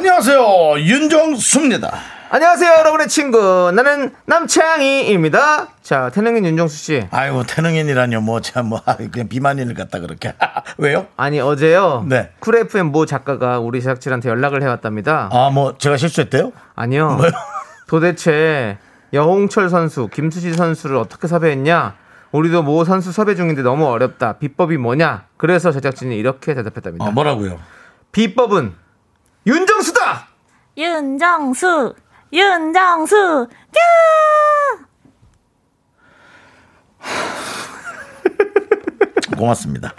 안녕하세요 윤정수입니다. 안녕하세요, 여러분의 친구. 나는 남창희입니다. 자, 태릉인 윤정수 씨. 아이고 태릉인이라뇨 뭐참뭐 그냥 비만인을 갖다 그렇게 왜요? 아니, 어제요. 네. Cool FM 모 작가가 우리 제작진한테 연락을 해왔답니다. 아 뭐 제가 실수했대요? 아니요. 뭐요? 도대체 여홍철 선수, 김수지 선수를 어떻게 섭외했냐? 우리도 모 선수 섭외 중인데 너무 어렵다. 비법이 뭐냐? 그래서 제작진이 이렇게 대답했답니다. 아 뭐라고요? 비법은 윤정수다! 윤정수, 윤정수, 뀨! 고맙습니다.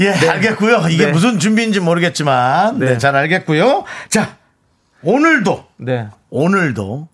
예 알겠고요. 이게 네. 무슨 준비인지 모르겠지만 네, 네. 잘 알겠고요. 자 오늘도 네. 오늘도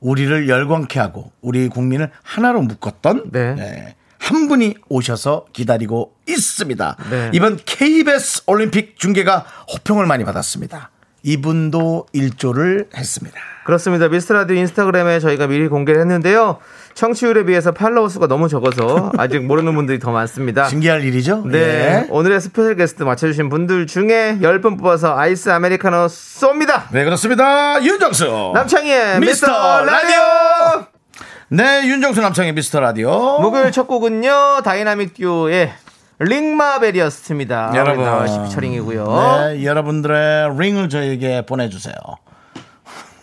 우리를 열광케 하고 우리 국민을 하나로 묶었던 네. 네, 한 분이 오셔서 기다리고 있습니다. 네. 이번 KBS 올림픽 중계가 호평을 많이 받았습니다. 이분도 일조를 했습니다. 그렇습니다. 미스터라디오 인스타그램에 저희가 미리 공개를 했는데요. 청취율에 비해서 팔로워 수가 너무 적어서 아직 모르는 분들이 더 많습니다. 신기할 일이죠? 네. 예. 오늘의 스페셜 게스트 맞춰주신 분들 중에 10분 뽑아서 아이스 아메리카노 쏩니다. 네, 그렇습니다. 윤정수. 남창희의 미스터 미스터 라디오! 네, 윤정수 남창희의 미스터 라디오. 목요일 첫 곡은요, 다이나믹 듀오의 링마벨이었습니다. 여러분. 나와시 피처링이고요. 네, 여러분들의 링을 저에게 보내주세요.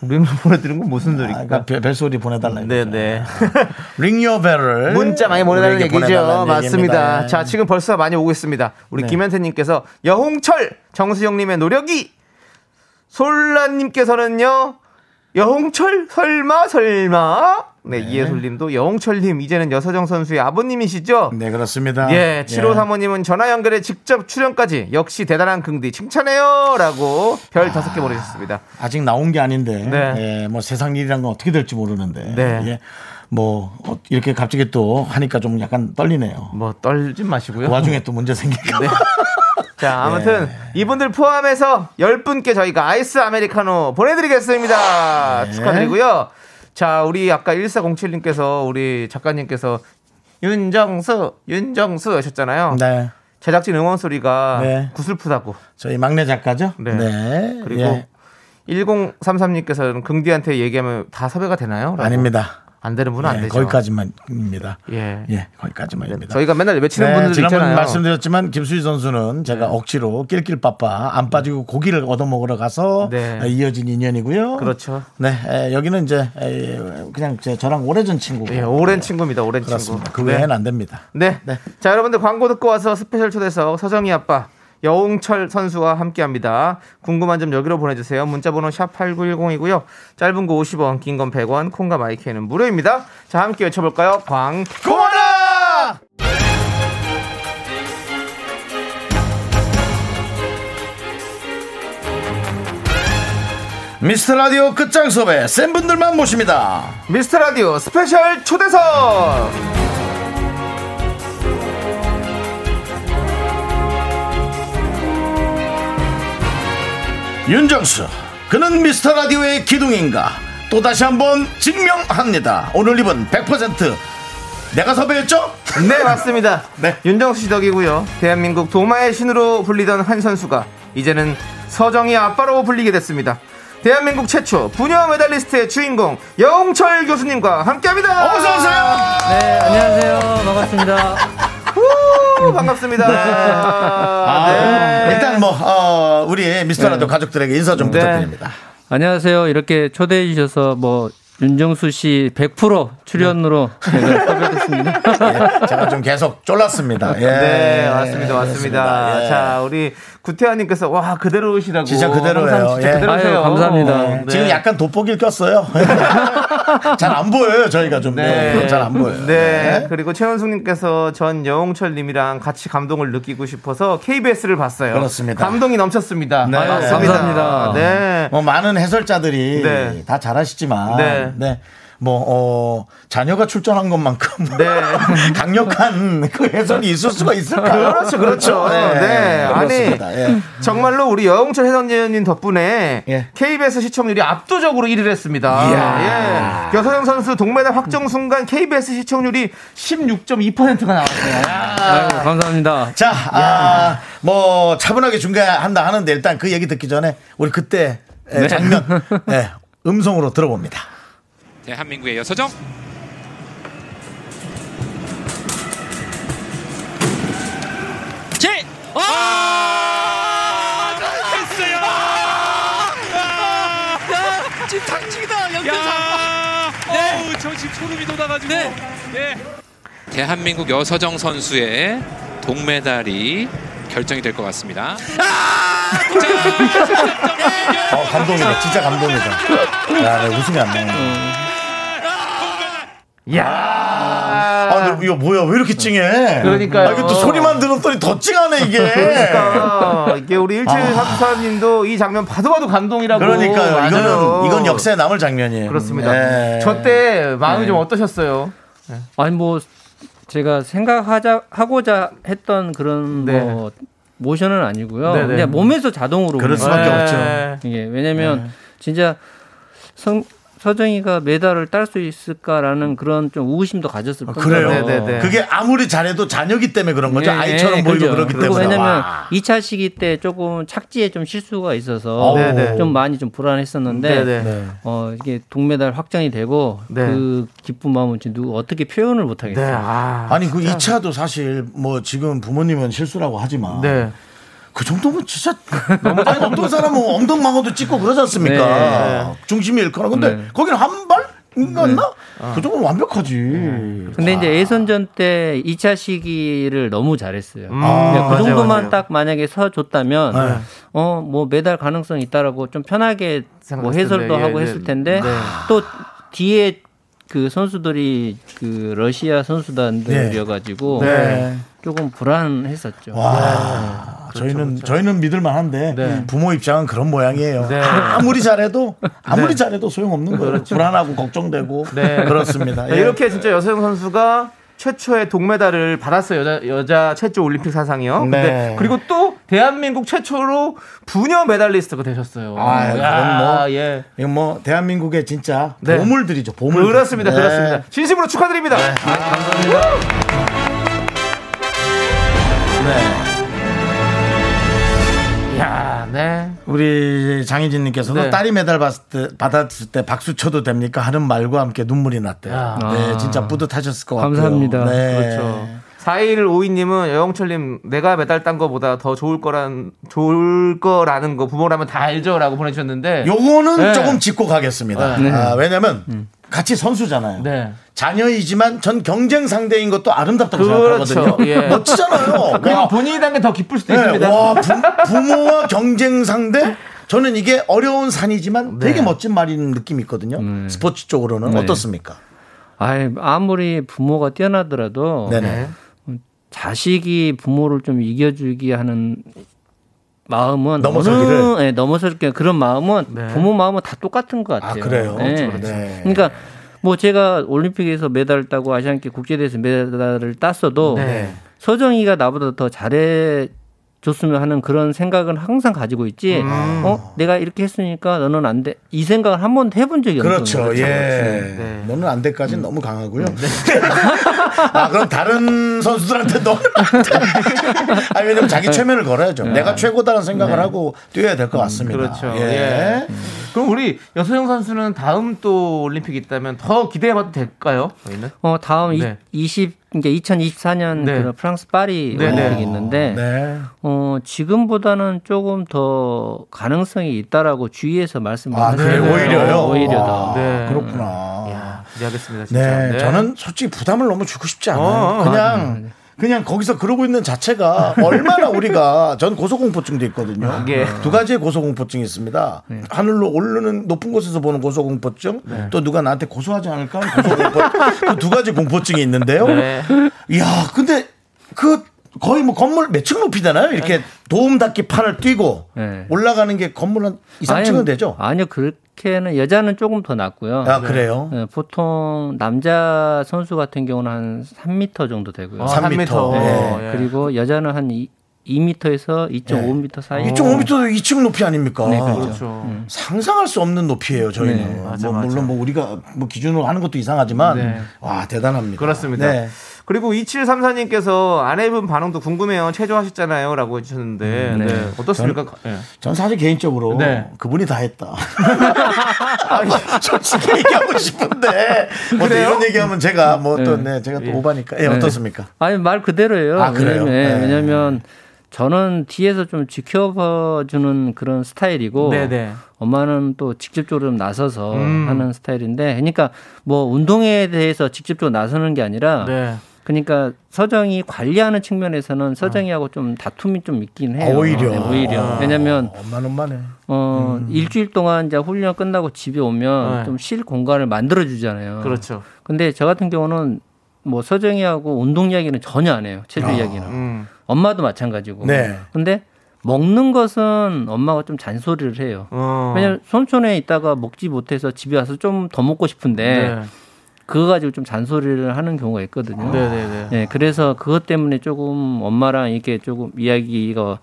링을 보내드린 건 무슨 아, 소리입니까? 그러니까 벨- 벨소리 보내달라는 거죠. 네네. 링요 벨을 문자 많이 보내달라는 얘기죠. 맞습니다. 네. 자, 지금 벌써 많이 오고 있습니다. 우리 김현태님께서 여홍철 정수영님의 노력이 솔라님께서는요. 여홍철 설마 설마 네, 이해솔님도 여홍철님 이제는 여서정 선수의 아버님이시죠? 네, 그렇습니다. 예, 7호 사모님은 전화 연결에 직접 출연까지 역시 대단한 긍디 칭찬해요라고 별 다섯 개 보내셨습니다. 아직 나온 게 아닌데, 네. 예, 뭐 세상 일이란 건 어떻게 될지 모르는데, 네. 예, 뭐 어, 이렇게 갑자기 또 하니까 좀 약간 떨리네요. 뭐 떨지 마시고요. 그 와중에 또 문제 생길까 봐. 자, 아무튼 이분들 포함해서 10분께 저희가 아이스 아메리카노 보내드리겠습니다. 네. 축하드리고요. 자, 우리 아까 1407님께서 우리 작가님께서 윤정수, 윤정수 하셨잖아요. 네, 제작진 응원 소리가 네. 구슬프다고. 저희 막내 작가죠. 네. 네, 그리고 예. 1033님께서는 긍디한테 얘기하면 다 섭외가 되나요? 라고. 아닙니다. 안 되는 분은 안 예, 되죠. 거기까지만입니다. 예. 예, 거기까지만입니다. 저희가 맨날 외치는 네, 분들 지난번 있잖아요. 말씀드렸지만 김수희 선수는 제가 억지로 낄끼빠빠 안 빠지고 고기를 얻어 먹으러 가서 네. 이어진 인연이고요. 그렇죠. 네, 에, 여기는 이제 에, 그냥 제, 저랑 오래전 친구고. 예, 오랜 친구입니다. 오랜 그렇습니다. 친구. 그 외에는 안 됩니다. 네. 네. 자, 여러분들 광고 듣고 와서 스페셜 초대석 서정이 아빠 여홍철 선수와 함께 합니다. 궁금한 점 여기로 보내주세요. 문자번호 샵 8910이고요. 짧은 거 50원, 긴 건 100원, 콩과 마이크는 무료입니다. 자, 함께 외쳐볼까요? 광. 고마라! 미스터 라디오 끝장 수업에 센 분들만 모십니다. 미스터 라디오 스페셜 초대석! 윤정수 그는 미스터 라디오의 기둥인가 또 다시 한번 증명합니다 오늘 입은 100% 내가 섭외했죠? 네, 맞습니다. 네. 윤정수 씨 덕이고요. 대한민국 도마의 신으로 불리던 한 선수가 이제는 서정희 아빠로 불리게 됐습니다. 대한민국 최초 부녀 메달리스트의 주인공 영철 교수님과 함께합니다. 어서 오세요 네, 안녕하세요. 반갑습니다. 우, 반갑습니다. 아, 네. 일단 뭐 어, 우리 미스터 라디오 가족들에게 인사 좀 네. 부탁드립니다 안녕하세요. 이렇게 초대해 주셔서 뭐 윤정수 씨 100% 출연으로 제가 섭외됐습니다. 예, 제가 좀 계속 쫄랐습니다 예. 네, 맞습니다, 맞습니다. 그렇습니다. 예. 자, 우리 구태환님께서 와 그대로시라고. 진짜 그대로예요. 진짜 예. 그대로세요. 아유, 감사합니다. 네. 지금 약간 돋보기를 꼈어요 잘 안 보여요, 저희가 좀. 네. 잘안 보여요. 네. 그리고 최현숙님께서 전 여홍철님이랑 같이 감동을 느끼고 싶어서 KBS를 봤어요. 그렇습니다. 감동이 넘쳤습니다. 네. 반갑습니다. 감사합니다. 네. 뭐 많은 해설자들이 네. 다 잘하시지만 네. 네. 뭐 어, 자녀가 출전한 것만큼 네. 강력한 그 해설이 있을 수가 있을까요? 그렇죠, 그렇죠. 네. 아니, 그렇습니다. 예. 정말로 우리 여홍철 해설위원님 덕분에 예. KBS 시청률이 압도적으로 1위를 했습니다. 이야. 예. 여서영 선수 동메달 확정 순간 KBS 시청률이 16.2%가 나왔어요. 야. 아유, 감사합니다. 자, 아, 뭐 차분하게 중계한다 하는데 일단 그 얘기 듣기 전에 우리 그때 의 네. 장면 예, 음성으로 들어봅니다. 대한민국의 여서정 제 아! 됐어요. 야, 지금 당직이다. 연결사. 네. 어우, 저 지금 소름이 돋아가지고. 네. 대한민국 여서정 선수의 동메달이 결정이 될 것 같습니다. 어, 감동이다. 진짜 감동이다. 야, 내 웃음이 안 나오네. 야. 아, 근데 이거 뭐야? 왜 이렇게 찡해? 그러니까요. 아, 이거 또 소리만 들었더니 더 찡하네, 이게. 그러니까 이게 우리 1734님도 이 장면 봐도 봐도 감동이라고. 그러니까요. 맞아요. 이거는, 이건 역사에 남을 장면이에요. 그렇습니다. 네. 저때 마음이 좀 어떠셨어요? 아니 뭐 제가 생각하자 하고자 했던 그런 네. 뭐 모션은 아니고요. 네네. 그냥 몸에서 자동으로 그럴 수밖에 네. 없죠. 이게 왜냐면 진짜 성, 서정이가 메달을 딸 수 있을까라는 그런 좀 우심도 가졌을 아, 그래요. 네네네. 그게 아무리 잘해도 자녀기 때문에 그런 거죠. 예, 아이처럼 예, 보이고 그죠. 그렇기 때문에. 왜냐면 와. 2차 시기 때 조금 착지에 좀 실수가 있어서 네네. 좀 많이 좀 불안했었는데 네네. 네. 어 이게 동메달 확정이 되고 네. 그 기쁜 마음은 지금 누구 어떻게 표현을 못 네. 하겠어요. 아. 아니 그 2차도 사실 뭐 지금 부모님은 실수라고 하지만 네. 그 정도면 진짜 너무 아니 어떤 사람은 엉덩 망어도 찍고 그러지 않습니까? 네. 중심이 잃거나 근데 네. 거기는 한 발인가나? 그 정도면 완벽하지. 근데 이제 예선전 때 2차 시기를 너무 잘했어요. 음, 아, 그러니까 그 맞아요, 정도만 맞아요. 딱 만약에 서줬다면 네. 어 뭐 메달 가능성 이 있다라고 좀 편하게 뭐 해설도 텐데, 하고 예, 했을 네. 텐데 네. 또 뒤에 그 선수들이 그 러시아 선수단들이어가지고 네. 조금 불안했었죠. 와, 저희는 저희는 믿을만한데 네. 부모 입장은 그런 모양이에요. 네. 아무리 잘해도 아무리 잘해도 소용없는 거예요. 그렇죠. 불안하고 걱정되고 네. 그렇습니다. 네, 예. 이렇게 진짜 여서영 선수가 최초의 동메달을 받았어요. 여자, 여자 최초 올림픽 사상이요. 근데 네. 그리고 또 대한민국 최초로 부녀 메달리스트가 되셨어요. 아, 야, 뭐 예. 이건 뭐 대한민국의 진짜 네. 보물들이죠. 보물. 그렇습니다. 네. 그렇습니다. 진심으로 축하드립니다. 네. 야, 네. 우리 장희진님께서도 네. 딸이 메달 받았을 때, 받았을 때 박수 쳐도 됩니까? 하는 말과 함께 눈물이 났대요. 야. 네, 진짜 뿌듯하셨을 것 같고요. 감사합니다. 네. 그렇죠. 4152님은 여영철님 내가 메달 딴 거보다 더 좋을 거란 좋을 거라는 거 부모라면 다 알죠라고 보내주셨는데 요거는 네. 조금 짚고 가겠습니다. 네. 아, 왜냐면 같이 선수잖아요. 네. 자녀이지만 전 경쟁 상대인 것도 아름답다고 그렇죠. 생각하거든요. 예. 멋지잖아요. 그리고 와, 본인이 단 게 더 기쁠 수도 네, 있습니다. 와, 부, 모와 경쟁 상대? 저는 이게 어려운 산이지만 네. 되게 멋진 말인 느낌이 있거든요. 네. 스포츠 쪽으로는 네. 어떻습니까? 아이, 아무리 부모가 뛰어나더라도 네네. 자식이 부모를 좀 이겨주기 하는 마음은 넘어서기를? 어느, 네, 넘어서기 그런 마음은 네. 부모 마음은 다 똑같은 것 아, 같아요. 그래요? 네. 그렇죠, 그렇죠. 네. 그러니까 뭐 제가 올림픽에서 메달을 따고 아시안게임 국제대회에서 메달을 땄어도 네. 서정이가 나보다 더 잘해 줬으면 하는 그런 생각은 항상 가지고 있지. 음. 어, 내가 이렇게 했으니까 너는 안 돼. 이 생각을 한 번도 해본 적이 없는 그렇죠. 거예요. 예. 네. 음. 너는 안 돼까지는 너무 강하고요. 아, 그럼 다른 선수들한테 돼. 아니, 왜냐면 자기 최면을 걸어야죠. 내가 최고다는 생각을 하고 뛰어야 될 것 같습니다. 네. 그렇죠. 예. 예. 그럼 우리 여서영 선수는 다음 또 올림픽이 있다면 더 기대해봐도 될까요? 저희는? 어, 다음 네. 이, 20 그러니까 2024년 네. 그 프랑스 파리 네, 네. 올림픽이 있는데 네. 어, 지금보다는 조금 더 가능성이 있다라고 주위에서 말씀을 아, 네. 오히려요. 오히려 아, 더. 네. 그렇구나. 야, 기대하겠습니다. 진짜. 네, 저는 솔직히 부담을 너무 주고 싶지 않아요. 어, 그냥 그냥 거기서 그러고 있는 자체가 얼마나 우리가 전 고소공포증도 있거든요. 예. 두 가지의 고소공포증이 있습니다. 하늘로 오르는 높은 곳에서 보는 고소공포증, 또 누가 나한테 고소하지 않을까 하는 고소공포증, 그두 가지 공포증이 있는데요. 네. 이야, 근데 그 거의 뭐 건물 몇 층 높이잖아요. 이렇게 도움 닫기 판을 뛰고 네. 올라가는 게 건물 한 2, 3층은 되죠. 아니요, 그 렇게는 여자는 조금 더 낮고요. 아, 그래요? 네, 보통 남자 선수 같은 경우는 한 3m 정도 되고요. 아, 3m. 3m. 네. 네, 그리고 여자는 한 2, 2m에서 2.5m 사이. 2.5m도 2층 높이 아닙니까? 네, 그렇죠. 그렇죠. 상상할 수 없는 높이예요, 저희는. 네, 맞아, 뭐 맞아. 물론 뭐 우리가 뭐 기준으로 하는 것도 이상하지만 네. 와, 대단합니다. 그렇습니다. 네. 그리고 2734님께서 아내분 반응도 궁금해요. 체조하셨잖아요. 라고 해주셨는데. 음, 네. 네. 어떻습니까? 네. 전 사실 개인적으로 네. 그분이 다 했다. 아니, 솔직히 얘기하고 싶은데 뭐? 이런 얘기하면 제가 뭐 또 네. 네, 제가 또 예. 오바니까 예, 어떻습니까? 아니 말 그대로예요. 아, 그래요? 왜냐면, 예, 네. 왜냐면 저는 뒤에서 좀 지켜봐주는 그런 스타일이고 네네. 엄마는 또 직접적으로 좀 나서서 음. 하는 스타일인데, 그러니까 뭐 운동에 대해서 직접적으로 나서는 게 아니라, 네. 그러니까 서정이 관리하는 측면에서는 서정이하고 좀 다툼이 좀 있긴 해요. 아, 오히려. 네, 오히려. 왜냐면 엄마는 엄마네. 어 일주일 동안 이제 훈련 끝나고 집에 오면 음. 네. 좀쉴 공간을 만들어 주잖아요. 그렇죠. 근데 저 같은 경우는 뭐 서정이하고 운동 이야기는 전혀 안 해요. 체조 이야기는. 음. 엄마도 마찬가지고. 네. 근데 먹는 것은 엄마가 좀 잔소리를 해요. 어. 왜냐면 손촌에 있다가 먹지 못해서 집에 와서 좀 더 먹고 싶은데 네. 그거 가지고 좀 잔소리를 하는 경우가 있거든요. 네네네. 네, 그래서 그것 때문에 조금 엄마랑 이게 조금 이야기가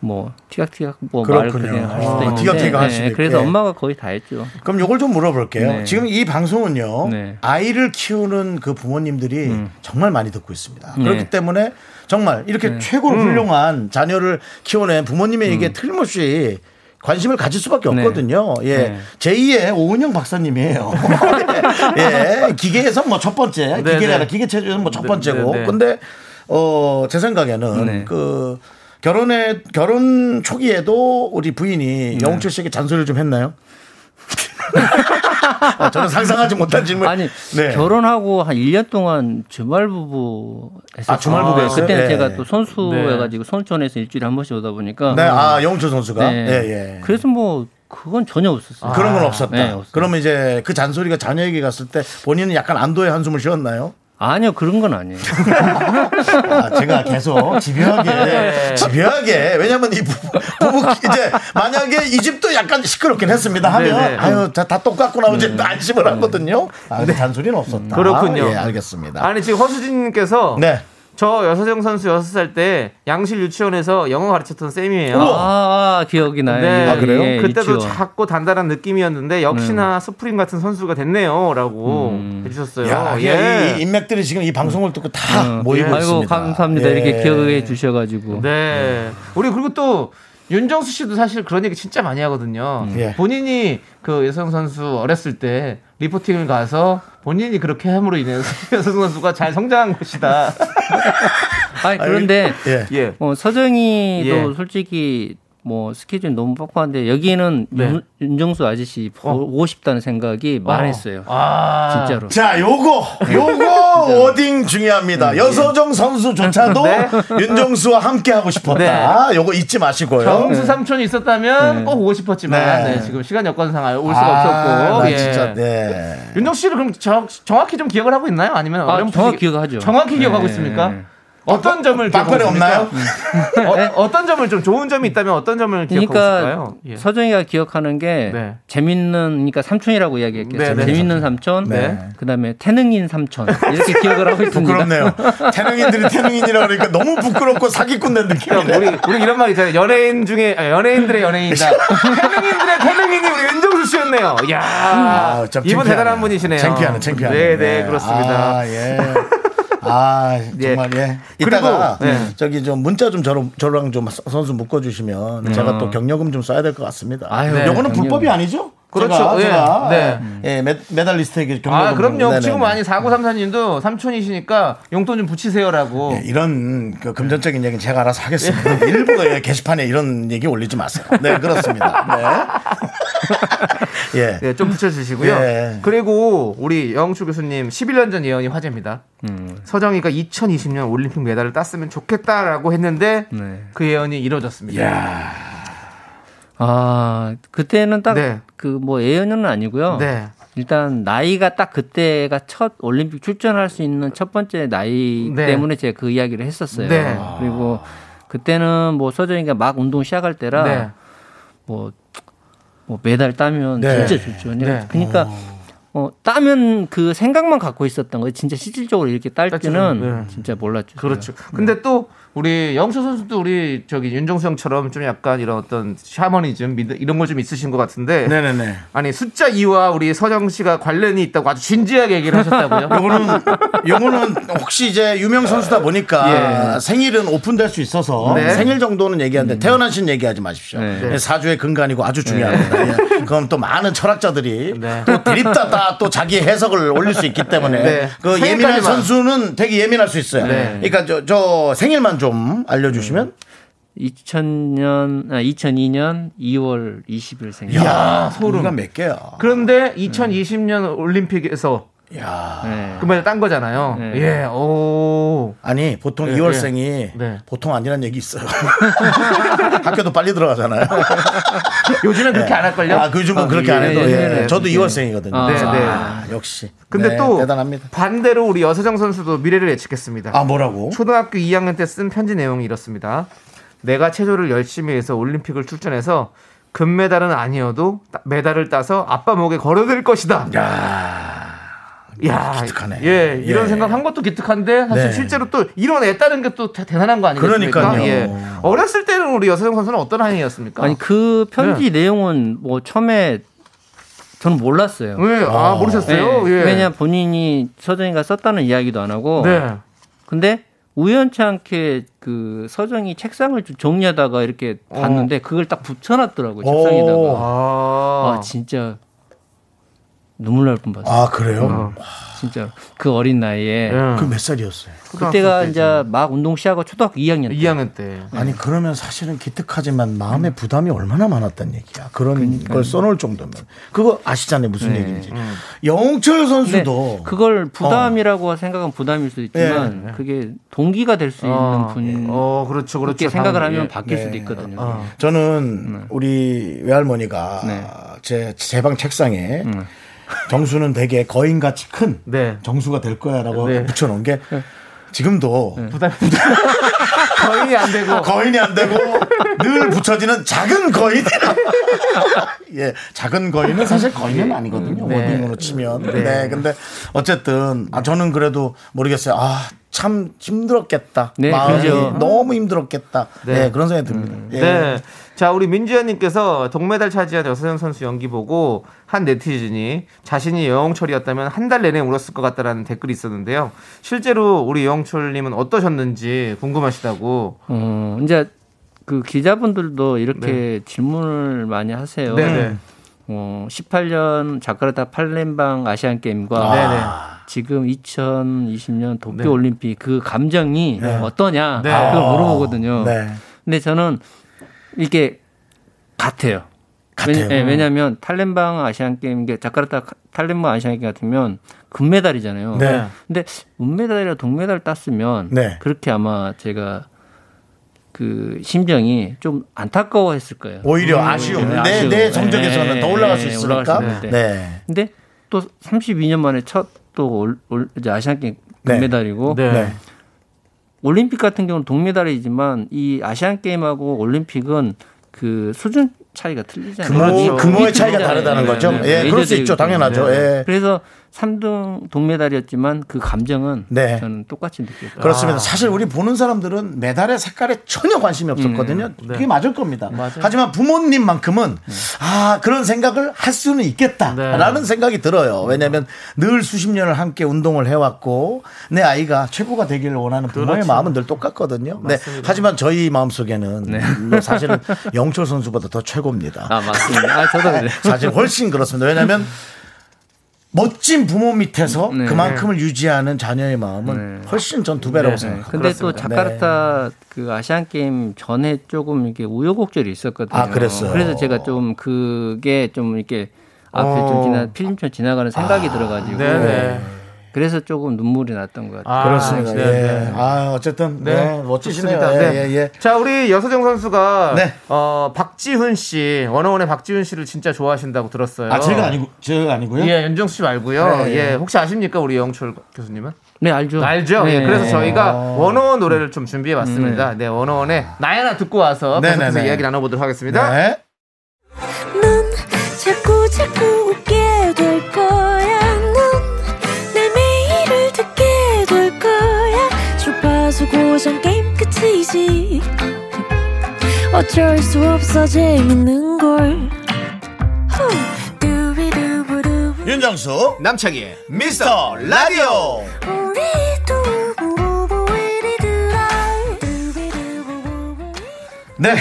뭐 티각티각 뭐말 그렇군요. 그냥 할 수도 아, 있는데 할 수도 그래서. 엄마가 거의 다 했죠. 그럼 요걸 좀 물어볼게요. 네. 지금 이 방송은요. 네. 아이를 키우는 그 부모님들이 음. 정말 많이 듣고 있습니다. 네. 그렇기 때문에 정말 이렇게 최고로 음. 훌륭한 자녀를 키워낸 부모님에게 틀림없이 관심을 가질 수밖에 네. 없거든요. 예. 네. 제2의 오은영 박사님이에요. 예. 기계에서 뭐 첫 번째, 네, 기계가 네. 아니라 기계 체조에서 뭐첫 네, 번째고. 네, 네. 근데 어, 제 생각에는 네. 그 결혼에 결혼 초기에도 우리 부인이 영웅철 씨에게 잔소리를 좀 했나요? 아, 저는 상상하지 못한 질문. 아니 네. 결혼하고 한 1년 동안 주말 부부 했었어요. 아, 주말 부부 했어요? 그때는 네. 제가 또 선수 네. 해가지고 선촌에서 일주일에 한 번씩 오다 보니까 네, 아 영웅철 선수가. 네. 예, 예. 그래서 뭐 그건 전혀 없었어요. 그런 건 없었다. 네. 그러면 이제 그 잔소리가 자녀에게 갔을 때 본인은 약간 안도의 한숨을 쉬었나요? 아니요 그런 건 아니에요. 아, 제가 계속 집요하게, 집요하게. 왜냐면 이 부부, 부부 이제 만약에 이 집도 약간 시끄럽긴 했습니다 하면 네네. 아유 다, 다 똑같고 나오지 안심을 하거든요. 아, 근데 잔소리는 없었다. 그렇군요. 예, 알겠습니다. 아니 지금 허수진님께서 네. 저 여서정 선수 6살 때 양실 유치원에서 영어 가르쳤던 쌤이에요. 아, 아, 기억이 나요. 네. 아, 그래요? 예, 그때도 유치원. 작고 단단한 느낌이었는데 역시나 스프링 같은 선수가 됐네요라고 음. 해주셨어요. 야, 예. 이 인맥들이 지금 이 방송을 듣고 다 어, 모이고 아이고 있습니다. 감사합니다. 예. 이렇게 기억해 주셔가지고. 네. 우리 그리고 또 윤정수 씨도 사실 그런 얘기 진짜 많이 하거든요. 예. 본인이 그 여서정 선수 어렸을 때 리포팅을 가서 본인이 그렇게 함으로 인해서 여성 선수가 잘 성장한 것이다. 아니 그런데 예. 예. 어, 서정이도 예. 솔직히 뭐 스케줄 너무 빡빡한데 여기는 네. 윤, 윤정수 아저씨 보고 싶다는 생각이 많았어요. 아. 진짜로. 자, 요거, 요거 워딩 중요합니다. 여서정 선수조차도 네. 윤정수와 함께 하고 싶었다. 요거 잊지 마시고요. 정수 삼촌이 있었다면 네. 꼭 오고 싶었지만 네. 네, 지금 시간 여건상 올 수가 아, 없었고. 나 예. 진짜, 네. 윤정수 씨를 그럼 정, 정확히 좀 기억을 하고 있나요? 아니면 아, 어렴풋이 정확히 기억하죠. 정확히 기억하고 네. 있습니까? 어떤 점을 기억하고 없나요? 있습니까? 어, 어떤 점을 좀 좋은 점이 있다면 어떤 점을 기억하고 그러니까? 예. 서정이가 기억하는 게 네. 재밌는 그러니까 삼촌이라고 이야기했겠어요. 네, 네. 재밌는 삼촌, 네. 그다음에 태능인 삼촌 이렇게 기억을 하고 있습니다. 부끄럽네요. 태능인들이 태능인이라 그러니까 너무 부끄럽고 사기꾼 된 그러니까 느낌이네. 우리 우리 이런 말 있잖아요. 연예인 중에 아, 연예인들의 연예인이다. 태능인들의 태능인이 우리 윤정수 씨였네요. 야 아, 참 이분. 대단한 분이시네요. 창피하네, 창피하네. 네, 네, 그렇습니다. 아, 예. 아, 정말, 예. 이따가, 그리고, 네. 저기 좀 문자 좀 저랑, 저랑 좀 선수 묶어주시면 제가 또 경력금 좀 써야 될 것 같습니다. 아유, 네. 요거는. 불법이 아니죠? 그렇죠. 제가, 예. 제가 네. 예, 메, 메달리스트에게 경력금 아, 그럼요. 네네네. 지금 많이 4934님도 삼촌이시니까 용돈 좀 붙이세요라고. 예, 이런 그 금전적인 얘기는 제가 알아서 하겠습니다. 일부러 예, 게시판에 이런 얘기 올리지 마세요. 네, 그렇습니다. 네. 예. 네, 좀 붙여주시고요. 예. 그리고 우리 영출 교수님 11년 전 예언이 화제입니다. 음. 서정이가 2020년 올림픽 메달을 땄으면 좋겠다라고 했는데 네. 그 예언이 이루어졌습니다. 아 그때는 딱 네. 그뭐 예언은 아니고요. 네. 일단 나이가 딱 그때가 첫 올림픽 출전할 수 있는 첫 번째 나이 네. 때문에 제가 그 이야기를 했었어요. 네. 그리고 그때는 뭐 서정이가 막 운동 시작할 때라 네. 뭐, 뭐 메달 따면 네. 진짜 좋죠. 네. 그러니까 어, 따면 그 생각만 갖고 있었던 거예요. 진짜 실질적으로 이렇게 딸 줄은, 네. 진짜 몰랐죠. 그렇죠. 근데 또 우리 영수 선수도 우리 저기 윤정수 형처럼 좀 약간 이런 어떤 샤머니즘 이런 거좀 있으신 것 같은데 네네네. 아니 숫자 2와 우리 서정 씨가 관련이 있다고 아주 진지하게 얘기를 하셨다고요? 요거는 요거는 혹시 이제 유명 선수다 보니까 예. 생일은 오픈될 수 있어서 네. 생일 정도는 얘기하는데 태어나신 얘기하지 마십시오. 네. 예, 사주의 근간이고 아주 중요합니다. 예. 그럼 또 많은 철학자들이 네. 또 드립다다 또 자기 해석을 올릴 수 있기 때문에 네. 그 예민한. 선수는 되게 예민할 수 있어요. 네. 그러니까 저, 저 생일만 좀 알려주시면 2000년 아, 2002년 2월 20일 생일. 야 소름. 몇 개야. 그런데 2020년 올림픽에서 야. 네. 그 메달 딴 거잖아요. 네. 예, 오. 아니 보통 네, 2월생이 네. 보통 아니란 얘기 있어요. 학교도 빨리 들어가잖아요. 요즘엔 그렇게 안 할걸요? 아, 그 요즘은 그렇게 안 해도 예, 예. 예. 저도 예. 2월생이거든요. 아, 네, 네. 아, 역시. 근데 네, 또 대단합니다. 반대로 우리 여서정 선수도 미래를 예측했습니다. 아 뭐라고? 초등학교 2학년 때 쓴 편지 내용이 이렇습니다. 내가 체조를 열심히 해서 올림픽을 출전해서 금메달은 아니어도 따- 메달을 따서 아빠 목에 걸어둘 것이다. 야, 기특하네. 예, 이런 예. 생각 한 것도 기특한데 사실 네. 실제로 또 이뤄냈 다는 게 또 대단한 거 아니겠습니까? 그러니까요. 예. 어렸을 때는 우리 여서정 선수는 어떤 한이었습니까? 아니 그 편지 내용은 뭐 처음에 저는 몰랐어요. 왜? 아, 모르셨어요? 네. 예. 왜냐 본인이 서정이가 썼다는 이야기도 안 하고. 네. 근데 우연치 않게 그 서정이 책상을 좀 정리하다가 이렇게 봤는데 그걸 딱 붙여놨더라고요 오. 책상에다가. 아, 아 진짜 눈물 날 뻔봤어요. 아 그래요? 진짜 그 어린 나이에. 예. 그몇 살이었어요? 그때가 이제 막 운동 시작하고 초등학교 2학년 때. 2학년 때. 아니 그러면 사실은 기특하지만 마음의 부담이 얼마나 많았단 얘기야. 그런 걸 써놓을 정도면 그거 아시잖아요 무슨 네. 얘기인지. 영철 근데 선수도 그걸 부담이라고 생각하면 부담일 수도 있지만 예. 그게 동기가 될 수 있는 어, 분 어, 그렇죠, 그렇죠. 그렇게 생각을. 하면 예. 바뀔 네. 수도 있거든요. 어. 저는 우리 외할머니가 네. 제제 방 책상에 정수는 되게 거인같이 큰 네. 정수가 될 거야라고 네. 붙여놓은 게 지금도 부담 거인이 안 되고 거인이 안 되고 늘 붙여지는 작은 거인. 예, 작은 거인은 사실 거인은 아니거든요. 네. 워딩으로 치면. 네. 근데 어쨌든 아 저는 그래도 모르겠어요. 아. 참 힘들었겠다. 네, 마음이 그죠. 너무 힘들었겠다. 네. 네. 그런 생각이 듭니다. 예. 네. 자, 우리 민주현님께서 동메달 차지한 여서영 선수 연기 보고 한 네티즌이 자신이 여영철이었다면 한 달 내내 울었을 것 같다라는 댓글이 있었는데요. 실제로 우리 여영철님은 어떠셨는지 궁금하시다고. 어, 이제 그 기자분들도 이렇게 질문을 많이 하세요. 네네. 어, 18년 자카르타 팔렘방 아시안 게임과 네네. 지금 2020년 도쿄 네. 올림픽 그 감정이 어떠냐 네. 그걸 물어보거든요. 네. 근데 저는 이게 같아요. 같아요. 왜냐, 하면 팔렘방 아시안 게임 게 자카르타 팔렘방 아시안 게임 같으면 금메달이잖아요. 네. 근데 은메달이라 동메달 땄으면 네. 그렇게 아마 제가 그 심정이 좀 안타까워했을 거예요. 오히려 아쉬움. 네, 내, 아쉬움. 내 성적에서는 네, 더 올라갈 수 네, 있으니까. 올라갈 수 있는데. 네. 근데 또 32년 만에 첫또 올, 올, 이제 아시안 게임 네. 금메달이고 네. 네. 올림픽 같은 경우는 동메달이지만 이 아시안 게임하고 올림픽은 그 수준 차이가 틀리잖아요. 규모, 그렇죠. 규모의 차이가. 다르다는 네, 거죠. 네, 네. 예, 그럴 수 있죠. 당연하죠. 예. 그래서 3등 동메달이었지만 그 감정은 네. 저는 똑같이 느꼈어요. 그렇습니다. 사실 우리 보는 사람들은 메달의 색깔에 전혀 관심이 없었거든요. 그게 맞을 겁니다. 하지만 부모님만큼은 아 그런 생각을 할 수는 있겠다라는 생각이 들어요. 왜냐하면 늘 수십 년을 함께 운동을 해왔고 내 아이가 최고가 되기를 원하는 부모의 마음은 늘 똑같거든요. 네. 하지만 저희 마음 속에는 물론 사실은 영철 선수보다 더 최고입니다. 아 맞습니다. 아 저도. 사실 훨씬 그렇습니다. 왜냐하면 멋진 부모 밑에서 네. 그만큼을 유지하는 자녀의 마음은 네. 훨씬 전 두 배라고 네. 생각합니다. 근데 또 자카르타 그 아시안 게임 전에 조금 이렇게 우여곡절이 있었거든요. 아, 그랬어요. 그래서 제가 좀 그게 좀 이렇게 앞에 어. 좀 지나 필름처럼 지나가는 생각이 아. 들어가지고 네네. 그래서 조금 눈물이 났던 것 같아요. 아, 그렇습니다. 네, 예. 네. 아 어쨌든 네, 네 멋지시네요. 예, 네. 예, 예. 자 우리 여서정 선수가 네. 어, 박지훈 씨 원어원의 박지훈 씨를 진짜 좋아하신다고 들었어요. 아 제가 아니고 제가 아니고요. 예, 윤정수 씨 말고요. 네, 예, 혹시 아십니까 우리 영철 교수님은? 네 알죠. 알죠. 네. 예, 그래서 저희가 원어원 노래를 좀 준비해 봤습니다. 네, 원어원의 나야나 듣고 와서 계속해서 이야기 나눠 보도록 하겠습니다. 네. 주파수 고정 게임 끝이지. 어쩔 수 없어 재밌는 걸. 윤정수 남창희 미스터 라디오. 네.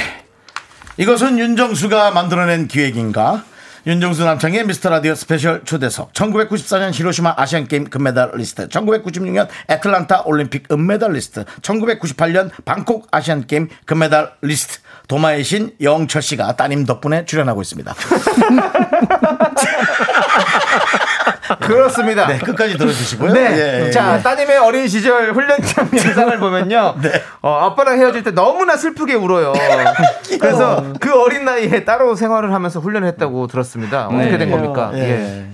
이것은 윤정수가 만들어낸 기획인가? 윤정수 남창희의 미스터 라디오 스페셜 초대석. 1994년 히로시마 아시안게임 금메달리스트. 1996년 애틀란타 올림픽 은메달리스트. 1998년 방콕 아시안게임 금메달리스트. 도마의 신 영철 씨가 따님 덕분에 출연하고 있습니다. 그렇습니다. 네, 끝까지 들어주시고요. 네. 예, 예, 자, 예. 따님의 어린 시절 훈련장 영상을 보면요. 네. 어, 아빠랑 헤어질 때 너무나 슬프게 울어요. 그래서 그 어린 나이에 따로 생활을 하면서 훈련을 했다고 들었습니다. 어떻게 네. 된 겁니까? 예. 예.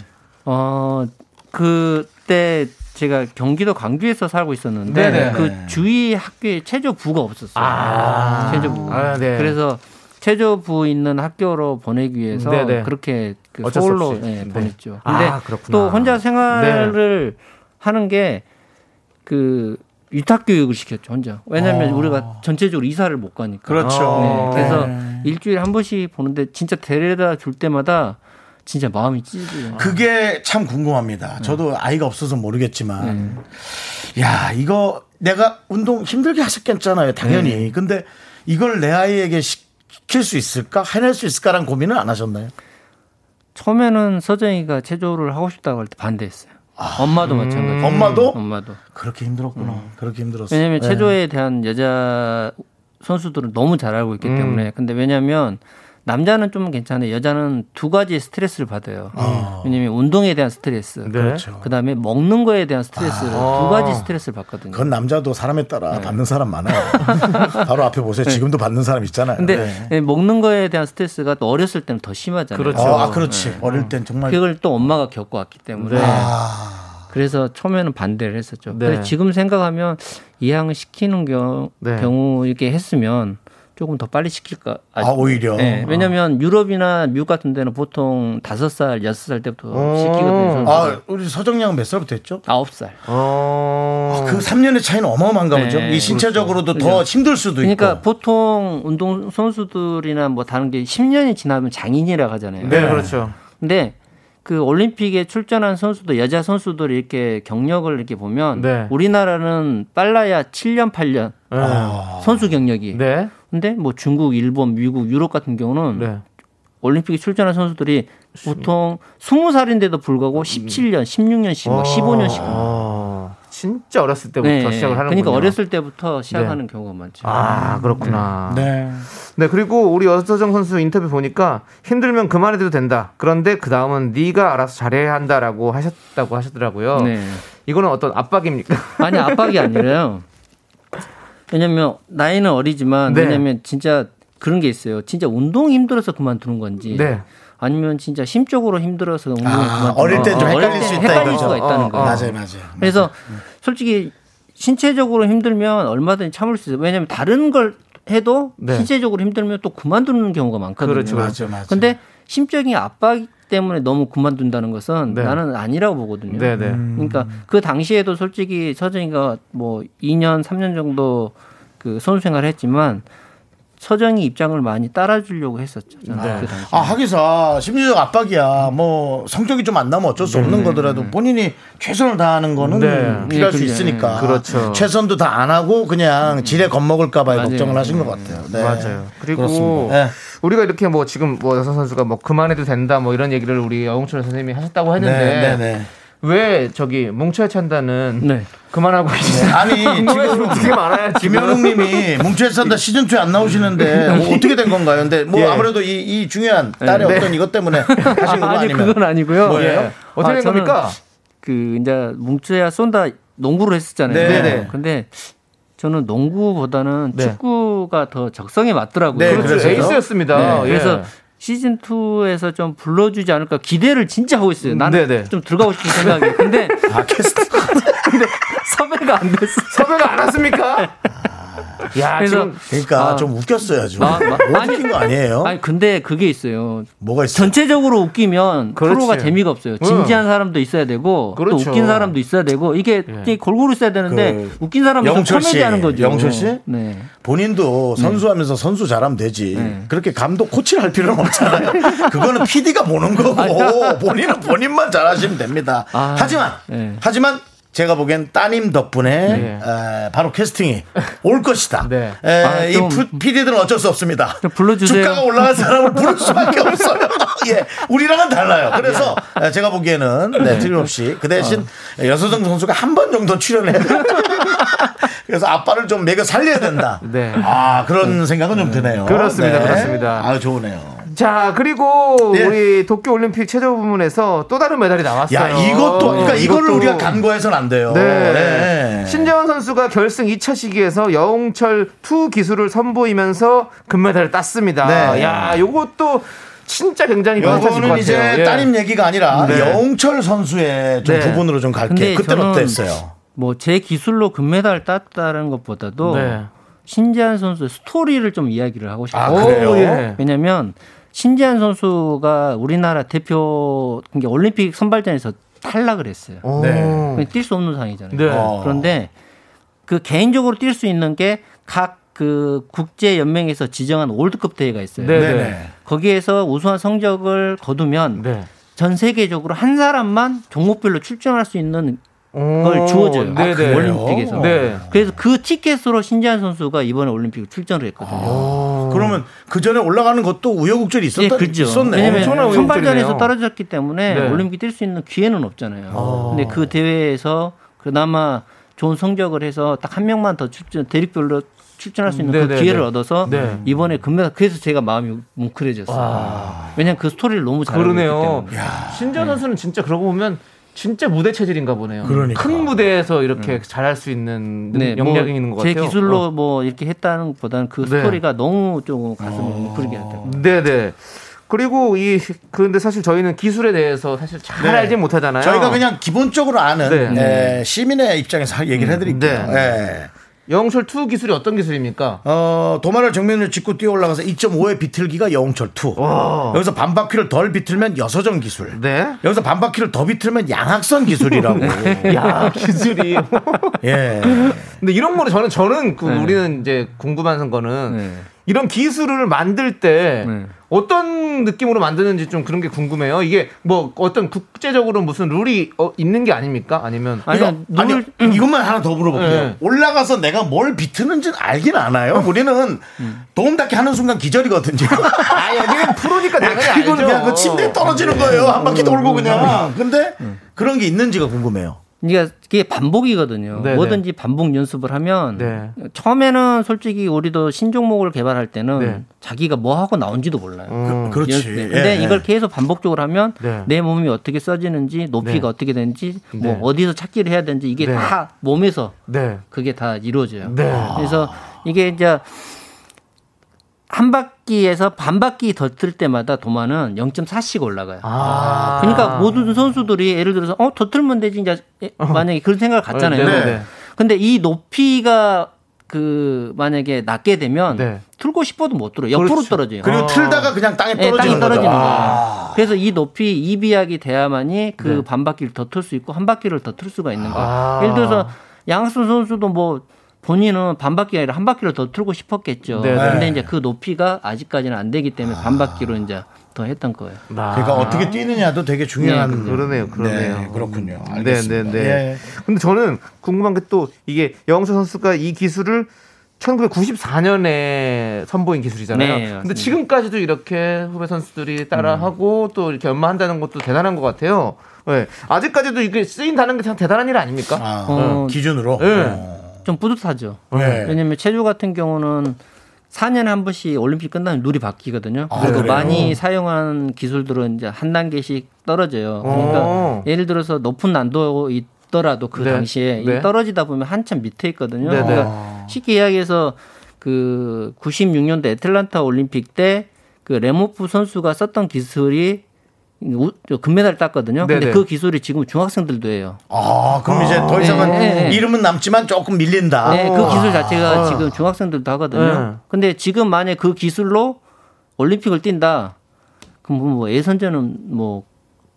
어, 그때 제가 경기도 광주에서 살고 있었는데 네네. 그 주위 학교에 체조부가 없었어요. 아~ 체조부. 아, 네. 그래서 체조부 있는 학교로 보내기 위해서 네네. 그렇게 그 서울로 네, 보냈죠. 근데 아, 또 혼자 생활을 네. 하는 게 그 위탁 교육을 시켰죠 혼자. 왜냐하면 어. 우리가 전체적으로 이사를 못 가니까. 그렇죠. 네, 그래서 네. 일주일에 한 번씩 보는데 진짜 데려다 줄 때마다 진짜 마음이 찢어져요. 그게 참 궁금합니다. 네. 저도 아이가 없어서 모르겠지만, 네. 야 이거 내가 운동 힘들게 하셨겠잖아요, 당연히. 네. 근데 이걸 내 아이에게 시 킬 수 있을까, 해낼 수 있을까라는 고민은 안 하셨나요? 처음에는 서정이가 체조를 하고 싶다고 할 때 반대했어요. 아, 엄마도 음. 마찬가지. 엄마도? 엄마도. 그렇게 힘들었구나. 음. 그렇게 힘들었어. 왜냐하면 네. 체조에 대한 여자 선수들은 너무 잘 알고 있기 음. 때문에. 근데 왜냐하면 남자는 좀 괜찮아요. 여자는 두 가지 스트레스를 받아요. 아. 왜냐면 운동에 대한 스트레스, 네. 그렇죠. 그다음에 먹는 거에 대한 스트레스를 아. 두 가지 스트레스를 받거든요. 그건 남자도 사람에 따라 네. 받는 사람 많아요. 바로 앞에 보세요. 네. 지금도 받는 사람 있잖아요. 근데 네. 네. 먹는 거에 대한 스트레스가 또 어렸을 때는 더 심하잖아요. 그렇죠. 아, 그렇지. 네. 어릴 땐 정말 그걸 또 엄마가 겪어왔기 때문에. 아. 그래서 처음에는 반대를 했었죠. 근데 지금 생각하면 이양을 시키는 경우, 경우 이렇게 했으면 조금 더 빨리 시킬까? 아, 오히려. 네, 왜냐하면 아. 유럽이나 미국 같은 데는 보통 다섯 살, 여섯 살 때부터 어. 시키거든요. 아, 우리 서정양은 몇 살부터 했죠? 아홉 살. 어. 아, 그 3년의 차이는 어마어마한가 네, 보죠. 이 신체적으로도 그렇죠. 더 힘들 수도 그러니까 있고. 그러니까 보통 운동 선수들이나 뭐 다른 게 10년이 지나면 장인이라고 하잖아요. 네, 그렇죠. 근데 그 올림픽에 출전한 선수도 여자 선수들이 이렇게 경력을 이렇게 보면 네. 우리나라는 빨라야 7년 8년 네. 선수 경력이. 네. 근데 뭐 중국, 일본, 미국, 유럽 같은 경우는 네. 올림픽에 출전한 선수들이 보통 20살인데도 불구하고 17년, 16년씩, 막 15년씩. 아, 진짜 어렸을 때부터 네. 시작을 하는 그러니까 어렸을 때부터 시작하는 네. 경우가 많죠. 아, 그렇구나. 네. 네, 그리고 우리 여서정 선수 인터뷰 보니까 힘들면 그만해도 된다. 그런데 그 다음은 네가 알아서 잘해야 한다라고 하셨다고 하셨더라고요. 네. 이거는 어떤 압박입니까? 아니, 압박이 아니라요. 왜냐면 나이는 어리지만 네. 왜냐면 진짜 그런 게 있어요. 진짜 운동이 힘들어서 그만두는 건지. 네. 아니면 진짜 심적으로 힘들어서 운동을 아, 그만두는 어릴 땐좀 헷갈릴 수 있다 헷갈릴 수가 있다는 어, 거예요. 맞아요, 맞아요. 그래서 솔직히 신체적으로 힘들면 얼마든지 참을 수 있어요. 왜냐하면 다른 걸 해도 네. 신체적으로 힘들면 또 그만두는 경우가 많거든요. 그렇죠, 맞아요, 맞아요. 근데 심적인 압박 때문에 너무 그만둔다는 것은 네. 나는 아니라고 보거든요. 네, 네. 그러니까 그 당시에도 솔직히 서정이가 뭐 2년, 3년 정도 그 선수 생활을 했지만 서정이 입장을 많이 따라주려고 했었죠. 네. 그 아 하기사 심리적 압박이야. 뭐 성적이 좀 안 나면 어쩔 수 없는 네. 거더라도 본인이 최선을 다하는 거는 네. 필요할 네, 수 있으니까. 그렇죠. 최선도 다 안 하고 그냥 지레 겁먹을까봐 걱정을 하신 것 같아요. 네. 맞아요. 그리고 네. 우리가 이렇게 뭐 지금 뭐 여성 선수가 뭐 그만해도 된다 뭐 이런 얘기를 우리 영웅철 선생님이 하셨다고 했는데. 왜 저기 뭉쳐야 찬다는 네. 그만하고 계시죠? 네. 아니 지금 되게 많아요. 김현웅님이 뭉쳐야 찬다 시즌 2에 안 나오시는데 뭐 어떻게 된 건가요? 근데 뭐 예. 아무래도 이, 이 중요한 딸의 네. 어떤 이것 때문에 하신 거 아니, 아니면 그건 아니고요. 뭐예요? 예. 어떻게 된 아, 겁니까? 그 이제 뭉쳐야 쏜다 농구를 했었잖아요. 네네. 네. 근데 저는 농구보다는 네. 축구가 더 적성에 맞더라고요. 네, 그렇죠. 에이스였습니다. 네. 그래서 예. 시즌 2에서 좀 불러주지 않을까 기대를 진짜 하고 있어요. 나는 네네. 좀 들어가고 싶은 생각이. 근데 아 캐스트. 근데 섭외가 안 됐어. 섭외가 안 왔습니까? 야, 그래서 그러니까 아, 좀 웃겼어요, 좀. 아, 뭐 웃긴 거 아니에요? 아니, 근데 그게 있어요. 뭐가 있어요? 전체적으로 웃기면 그렇지. 프로가 재미가 없어요. 진지한 사람도 있어야 되고 그렇죠. 또 웃긴 사람도 있어야 되고 이게 예. 골고루 있어야 되는데 그 웃긴 사람이 코미디 하는 거죠. 영철 씨? 네. 본인도 선수하면서 네. 선수 잘하면 되지. 네. 그렇게 감독 코치를 할 필요는 없 잖아요. 그거는 PD가 보는 거고 본인은 본인만 잘하시면 됩니다. 아, 하지만 네. 하지만 제가 보기엔 따님 덕분에 네. 에, 바로 캐스팅이 올 것이다. 네. 에, 아, 이 PD들은 어쩔 수 없습니다. 불러주세요. 주가가 올라간 사람을 부를 수밖에 없어요. 예, 우리랑은 달라요. 그래서 네. 제가 보기에는 네, 틀림없이 그 대신 어. 여서정 선수가 한 번 정도 출연해야 돼. 그래서 아빠를 좀 매겨 살려야 된다. 네. 아 그런 생각은 좀 드네요. 그렇습니다. 네. 그렇습니다. 아 좋으네요. 자, 그리고 예. 우리 도쿄 올림픽 체조 부문에서 또 다른 메달이 나왔어요. 야, 이것도 그러니까 이거를 우리가 간과해서는 안 돼요. 네. 네. 신재환 선수가 결승 2차 시기에서 여홍철 투 기술을 선보이면서 금메달을 땄습니다. 네. 야, 요것도 진짜 굉장히 요거는 이제 예. 따님 얘기가 아니라 네. 여홍철 선수의 좀 네. 부분으로 좀 갈게요. 그때는 어땠어요? 뭐 제 기술로 금메달 땄다는 것보다도 네. 신재환 선수의 스토리를 좀 이야기를 하고 싶어요. 아, 그래요? 예. 왜냐면 신재환 선수가 우리나라 대표 그러니까 올림픽 선발전에서 탈락을 했어요. 네. 뛸수 없는 상황이잖아요. 네. 어. 그런데 그 개인적으로 뛸 수 있는 게 각 그 국제 연맹에서 지정한 월드컵 대회가 있어요. 네. 네. 네. 거기에서 우수한 성적을 거두면 네. 전 세계적으로 한 사람만 종목별로 출전할 수 있는 걸 주어져요. 아, 그 올림픽에서. 네. 그래서 그 티켓으로 신지한 선수가 이번에 올림픽 출전을 했거든요. 아. 그러면 그 전에 올라가는 것도 우여곡절이 있었다. 예, 그렇죠. 있었네. 왜냐면 선발전에서 떨어졌기 때문에 네. 올림픽 뛸 수 있는 기회는 없잖아요. 아. 근데 그 대회에서 그나마 좋은 성적을 해서 딱 한 명만 더 출전 대륙별로 출전할 수 있는 네네네. 그 네, 기회를 네. 얻어서 네. 이번에 금메달 그래서 제가 마음이 뭉클해졌어요. 왜냐하면 그 스토리를 너무 잘 알고 있기 때문에. 신전 선수는 진짜 그러고 보면 진짜 무대 체질인가 보네요. 그러니까. 큰 무대에서 이렇게 음. 잘할 수 있는 네, 역량이 뭐 있는 것 같아요. 제 기술로 어. 뭐 이렇게 했다는 것보다는 그 네. 스토리가 너무 좀 가슴을 어. 웅크리게 하더라고요. 네네. 그리고 이 그런데 사실 저희는 기술에 대해서 사실 잘 네. 알지 못하잖아요. 저희가 그냥 기본적으로 아는 네. 네, 시민의 입장에서 얘기를 해드릴게요. 네. 네. 영철 2 기술이 어떤 기술입니까? 어, 도마를 정면을 짚고 뛰어 올라가서 2.5의 비틀기가 영철 2. 와. 여기서 반바퀴를 덜 비틀면 여서정 기술. 네. 여기서 반바퀴를 더 비틀면 양악선 기술이라고. 야, 기술이. 예. 근데 이런 거를 저는 저는 그 네. 우리는 이제 궁금한 거는 네. 이런 기술을 만들 때 네. 어떤 느낌으로 만드는지 좀 그런 게 궁금해요. 이게 뭐 어떤 국제적으로 무슨 룰이 어, 있는 게 아닙니까? 아니면 아니, 이거, 아니 음. 이것만 하나 더 물어볼게요. 네. 올라가서 내가 뭘 비트는지는 알긴 아나요. 우리는 음. 도움 닫기 하는 순간 기절이거든요. 아 여기는 프로니까 당연히 알죠. 그냥 그 침대에 떨어지는 거예요. 한 바퀴 돌고 그냥. 근데 그런 게 있는지가 궁금해요. 그러니까 그게 반복이거든요. 네네. 뭐든지 반복 연습을 하면 네. 처음에는 솔직히 우리도 신종목을 개발할 때는 네. 자기가 뭐 하고 나온지도 몰라요. 음. 그, 렇지 근데 예, 이걸 계속 반복적으로 하면 네. 내 몸이 어떻게 써지는지 높이가 네. 어떻게 되는지 뭐 네. 어디서 찾기를 해야 되는지 이게 네. 다 몸에서 그게 다 이루어져요. 그래서 이게 이제 한 바퀴에서 반 바퀴 더틀 때마다 도마는 0.4씩 올라가요. 아. 그러니까 모든 선수들이 예를 들어서 어, 더 틀면 되지 이제 만약에 그런 생각을 갖잖아요. 네, 네. 근데 이 높이가 그 만약에 낮게 되면 네. 틀고 싶어도 못 들어. 옆으로 그렇죠. 떨어져요. 그리고 아. 틀다가 그냥 땅에 떨어지는, 네, 땅에 떨어지는 거예요. 아. 그래서 이 높이 이비약이 돼야만이 그 네. 반 바퀴를 더 틀 수 있고 한 바퀴를 더 틀 수가 있는 거예요. 아. 예를 들어서 양승 선수도 뭐 본인은 반바퀴 아니라 한 바퀴를 더 틀고 싶었겠죠. 네, 네. 근데 이제 그 높이가 아직까지는 안 되기 때문에 반바퀴로 이제 더 했던 거예요. 그러니까 어떻게 뛰느냐도 되게 중요한. 네, 그러네요, 그러네요. 네, 그렇군요. 네, 알겠습니다. 네, 네. 예. 근데 저는 궁금한 게 또 이게 영수 선수가 이 기술을 1994년에 선보인 기술이잖아요. 네, 근데. 지금까지도 이렇게 후배 선수들이 따라하고 음. 또 이렇게 연마한다는 것도 대단한 것 같아요. 네. 아직까지도 이게 쓰인다는 게 참 대단한 일 아닙니까? 아, 어, 기준으로. 네. 어. 좀 뿌듯하죠. 네. 왜냐면 체조 같은 경우는 4년에 한 번씩 올림픽 끝나면 룰이 바뀌거든요. 아, 그리고 그래요? 많이 사용한 기술들은 이제 한 단계씩 떨어져요. 그러니까 어. 예를 들어서 높은 난도 있더라도 그 네. 당시에 네. 이 떨어지다 보면 한참 밑에 있거든요. 네, 네. 그러니까 쉽게 이야기해서 그 96년도 애틀란타 올림픽 때 그 레모프 선수가 썼던 기술이 우- 저 금메달 땄거든요. 네, 근데 네. 그 기술이 지금 중학생들도 해요. 아, 그럼 이제 더 이상은 네, 네, 네. 이름은 남지만 조금 밀린다. 네, 그 기술 자체가 아. 지금 중학생들도 하거든요. 네. 근데 지금 만약 그 기술로 올림픽을 뛴다. 그럼 뭐 예선전은 뭐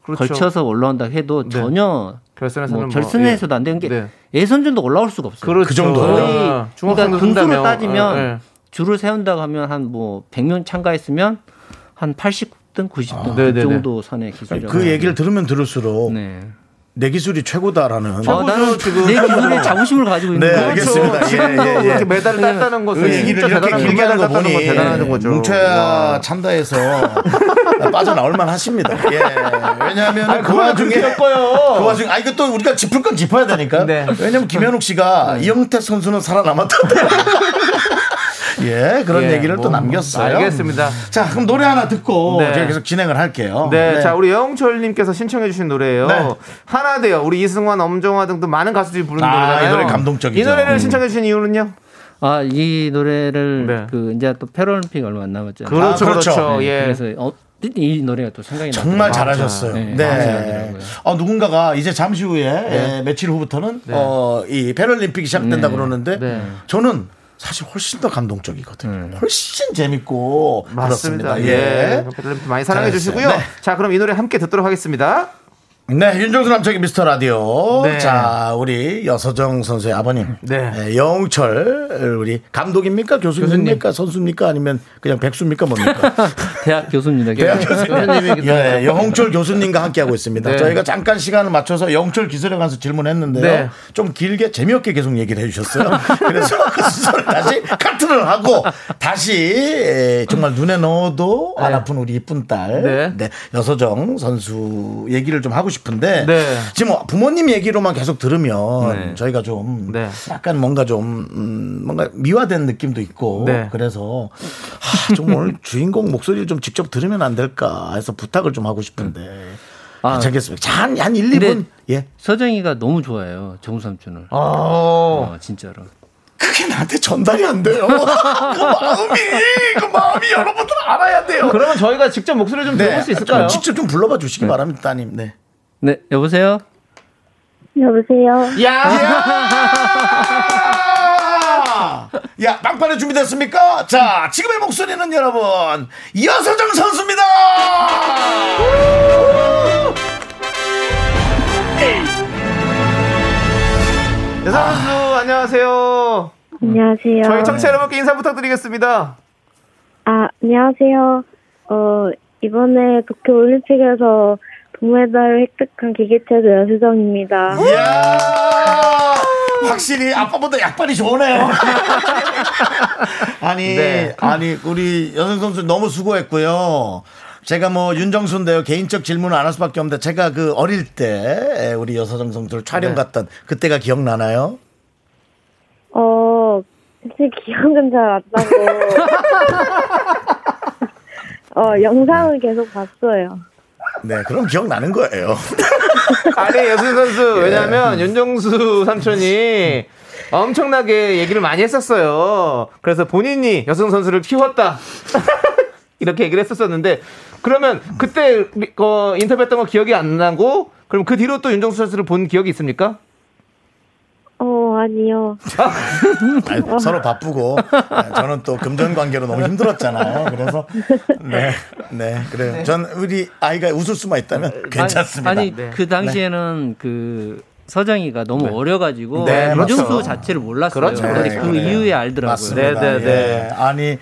그렇죠. 걸쳐서 올라온다 해도 네. 전혀 결선에서는 뭐 뭐, 결선에서도 안 되는 게 네. 예선전도 올라올 수가 없어요. 그렇죠. 그 정도요? 거의 아, 그러니까 등수로. 따지면 네. 줄을 세운다고 하면 한 뭐 100명 참가했으면 한 80 등, 90등 네, 네, 그 네. 정도 선의 기술이라고. 그 얘기를 들으면 들을수록 네. 내 기술이 최고다라는. 어, 나는 지금 내 기술에 자부심을 가지고 있는 네, 거예요. 알겠습니다. 지금도 예, 예, 예. 이렇게 메달을 땄다는 것은 그 얘기를 이렇게 길게 하는 거 보니 대단한 거죠. 뭉쳐야 찬다에서 빠져나올 만 하십니다. 예. 왜냐하면 그 와중에. 그 와중에 아 이거 또 우리가 짚을 건 짚어야 되니까. 네. 왜냐면 김현욱 씨가 이영태 선수는 살아남았다고. 예, 그런 예, 얘기를 뭐, 또 남겼어요. 알겠습니다. 자, 그럼 노래 하나 듣고 네. 제가 계속 진행을 할게요. 네, 자 우리 영철님께서 신청해주신 노래예요. 네. 하나 돼요. 우리 이승환, 엄정화 등도 많은 가수들이 부르는 아, 노래잖아요. 이 노래 감동적이죠. 이 노래를 음. 신청해주신 이유는요? 아, 이 노래를 네. 그 이제 또 패럴림픽 얼마 안 남았잖아요. 그렇죠, 아, 그렇죠. 그렇죠. 네, 예. 그래서 어, 이 노래가 또 생각이 정말 나더라고요. 잘하셨어요. 네, 네. 어, 누군가가 이제 잠시 후에 에, 며칠 후부터는 어, 이 패럴림픽이 시작된다 네. 그러는데 네. 저는 사실 훨씬 더 감동적이거든요. 훨씬 재밌고 맞습니다. 그렇습니다. 예. 예. 많이 사랑해. 주시고요. 네. 자, 그럼 이 노래 함께 듣도록 하겠습니다. 네, 윤정수 남창의 미스터 라디오. 네. 자, 우리 여서정 선수의 아버님. 네. 예, 영철, 우리 감독입니까? 교수님입니까? 선수입니까? 아니면 그냥 백수입니까? 뭡니까? 대학 교수입니다. 대학 교수님이기도 예, 영홍철 교수님과 함께하고 있습니다. 네. 저희가 잠깐 시간을 맞춰서 영철 기술에 관해서 질문했는데요. 네. 좀 길게 재미없게 계속 얘기를 해주셨어요. 그래서 그 순서를 다시 카트를 하고 다시 에, 정말 눈에 넣어도 안 네. 아픈 우리 이쁜 딸 네. 네, 여서정 선수 얘기를 좀 하고 싶은데 네. 지금 뭐 부모님 얘기로만 계속 들으면 네. 저희가 좀 네. 약간 뭔가 좀 음, 뭔가 미화된 느낌도 있고 네. 그래서 아, 좀 오늘 주인공 목소리를 좀 직접 들으면 안 될까 해서 부탁을 좀 하고 싶은데 아, 괜찮겠습니다. 한, 한 1, 근데 2분 예. 서정이가 너무 좋아해요. 정삼촌을. 어. 어, 진짜로. 그게 나한테 전달이 안 돼요. 그 마음이 그 마음이 여러분들 알아야 돼요. 그러면 저희가 직접 목소리를 좀 들어볼 수 있을까요? 좀 직접 좀 불러봐 주시기 바랍니다, 따님. 네. 네, 여보세요? 여보세요. 야! 야, 빵빠레 준비됐습니까? 자, 지금의 목소리는 여러분, 이어서정 선수입니다! 여성 선수 안녕하세요. 안녕하세요. 저희 청취자 여러분께 인사 부탁드리겠습니다. 아, 안녕하세요. 어, 이번에 도쿄 올림픽에서 동메달을 획득한 기계체조 여수정입니다. 이야! 확실히 아빠보다 약발이 좋으네요. 아니, 네. 아니, 우리 여성 선수 너무 수고했고요. 제가 뭐 윤정수인데요. 개인적 질문을 안 할 수밖에 없는데 제가 그 어릴 때 우리 여서정 선수를 촬영 네. 갔던 그때가 기억나나요? 어, 사실 기억은 잘 안 나고. 어, 영상을 계속 봤어요. 네, 그럼 기억나는 거예요. 아니 여순 선수 왜냐하면 윤정수 삼촌이 엄청나게 얘기를 많이 했었어요. 그래서 본인이 여승 선수를 키웠다 이렇게 얘기를 했었었는데 그러면 그때 어, 인터뷰했던 거 기억이 안 나고 그럼 그 뒤로 또 윤정수 선수를 본 기억이 있습니까? 어, 아니요. 아니, 서로 바쁘고 네, 저는 또 금전 관계로 너무 힘들었잖아요. 그래서 네, 네, 그래요. 전 우리 아이가 웃을 수만 있다면 괜찮습니다. 아니, 네. 그 당시에는 그 서정이가 너무 네. 어려가지고 네, 이정수 그렇죠. 자체를 몰랐어요. 그렇죠, 근데 그렇죠. 그 네. 이후에 알더라고요. 네, 네, 네. 예. 아니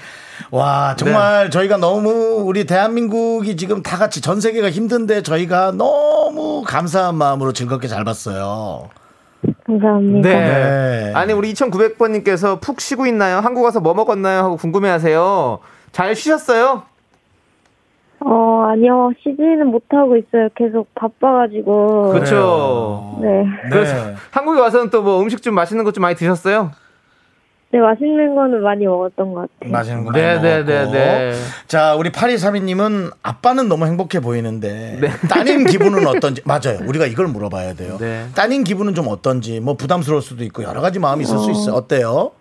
와 정말 저희가 너무 우리 대한민국이 지금 다 같이 전 세계가 힘든데 저희가 너무 감사한 마음으로 즐겁게 잘 봤어요. 감사합니다. 네. 네. 아니 우리 2,900번님께서 푹 쉬고 있나요? 한국 와서 뭐 먹었나요? 하고 궁금해하세요. 잘 쉬셨어요? 어, 아니요. 쉬지는 못하고 있어요. 계속 바빠가지고. 그렇죠. 네. 그래서 한국에 와서는 또 뭐 음식 좀 맛있는 것 좀 많이 드셨어요? 네, 맛있는 거는 많이 먹었던 것 같아요. 맛있는 거 네, 많이 네, 먹었고. 네, 네. 자, 우리 8232님은 아빠는 너무 행복해 보이는데 네. 따님 기분은 어떤지 맞아요. 우리가 이걸 물어봐야 돼요. 네. 따님 기분은 좀 어떤지 뭐 부담스러울 수도 있고 여러 가지 마음이 있을 수 있어요. 어때요?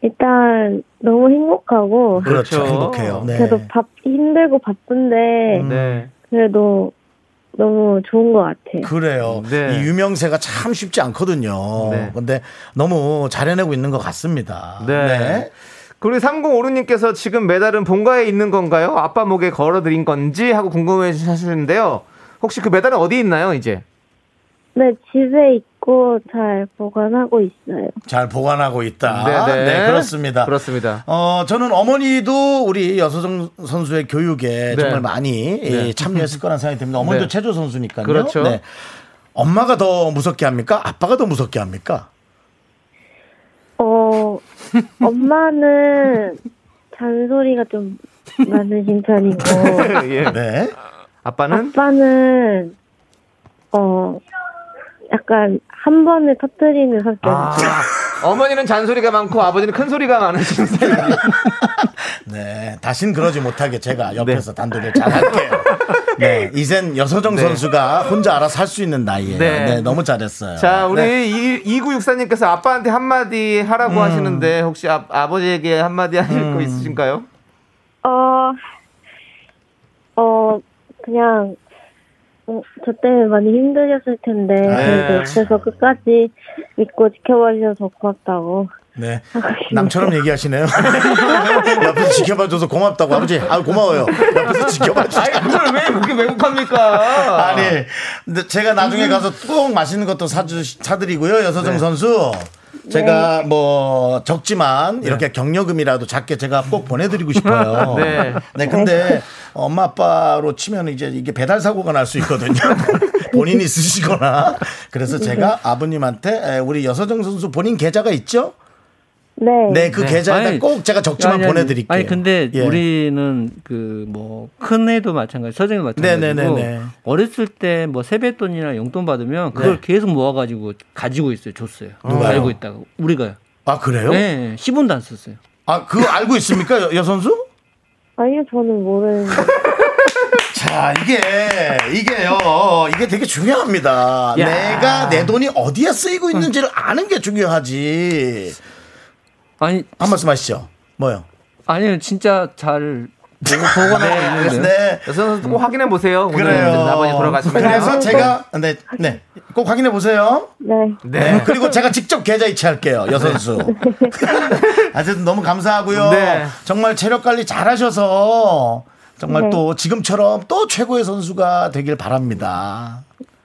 일단 너무 행복하고 그렇죠. 그렇죠. 행복해요. 네. 그래도 밥 힘들고 바쁜데 네. 그래도 너무 좋은 것 같아요. 그래요. 네. 이 유명세가 참 쉽지 않거든요. 네. 근데 너무 잘 해내고 있는 것 같습니다. 네. 그리고 3056님께서 지금 메달은 본가에 있는 건가요? 아빠 목에 걸어드린 건지 하고 궁금해 하시는데요. 혹시 그 메달은 어디 있나요, 이제? 네, 집에 있고 잘 보관하고 있어요. 잘 보관하고 있다. 네, 네. 그렇습니다. 그렇습니다. 어, 저는 어머니도 우리 여서정 선수의 교육에 네. 정말 많이 예, 참여했을 거란 생각이 듭니다. 어머니도 네. 체조 선수니까요. 그렇죠. 네. 엄마가 더 무섭게 합니까? 아빠가 더 무섭게 합니까? 어, 엄마는 잔소리가 좀 많으신 편이고, 예. 네. 아빠는? 아빠는, 어, 약간 한 번에 터뜨리는 성격. 아, 어머니는 잔소리가 많고 아버지는 큰 소리가 많으신 스타일이에요. 네. 다신 그러지 못하게 제가 옆에서 단독을 잘 할게요. 네. 이젠 여서정 선수가 혼자 알아서 할 수 있는 나이에. 네. 네. 너무 잘했어요. 자, 우리 네. 이 2964님께서 아빠한테 한마디 하라고 하시는데 혹시 아, 아버지에게 한마디 하실 거 있으신가요? 어, 어, 그냥, 어, 저 때문에 많이 힘드셨을 텐데, 네. 그래도 옆에서 끝까지 믿고 지켜봐 주셔서 고맙다고. 네. 남처럼 얘기하시네요. 옆에서 지켜봐줘서 고맙다고. 아버지, 아 고마워요. 옆에서 지켜봐주자. 아니, 그걸 왜 그렇게 왜곡합니까? 아니, 근데 제가 나중에 가서 꼭 맛있는 것도 사주, 사드리고요. 여서정 선수. 제가 뭐 적지만 이렇게 경력금이라도 작게 제가 꼭 보내드리고 싶어요. 네. 네, 근데 엄마 아빠로 치면 이제 이게 배달 사고가 날 수 있거든요. 본인이 쓰시거나. 그래서 제가 아버님한테 에, 우리 여서정 선수 본인 계좌가 있죠? 네. 네, 그 네. 계좌에다 아니, 꼭 제가 적지만 아니, 아니, 보내드릴게요. 아니 근데 예. 우리는 그 뭐 큰 애도 마찬가지, 서정도 마찬가지고 네네네네. 어렸을 때 뭐 세뱃돈이나 용돈 받으면 그걸 네. 계속 모아가지고 가지고 있어요, 줬어요. 누가요? 알고 있다가 우리가요. 아 그래요? 네, 10원도 안 썼어요. 아 그거 알고 있습니까, 여, 여 선수? 아니요, 저는 모르는데. 자, 이게, 이게요, 이게 되게 중요합니다. 야. 내가 내 돈이 어디에 쓰이고 있는지를 아는 게 중요하지. 아니, 한 말씀 하시죠. 뭐요? 아니요, 진짜 잘 보고 보관하고 있는데. 네. 여성 꼭 확인해 보세요. 그래요. 돌아가시면. 그래서 제가, 네, 네. 꼭 확인해 보세요. 네. 네. 그리고 제가 직접 계좌 이체할게요, 여선수. 하여튼 너무 감사하고요. 네. 정말 체력 관리 잘 하셔서 정말 네. 또 지금처럼 또 최고의 선수가 되길 바랍니다.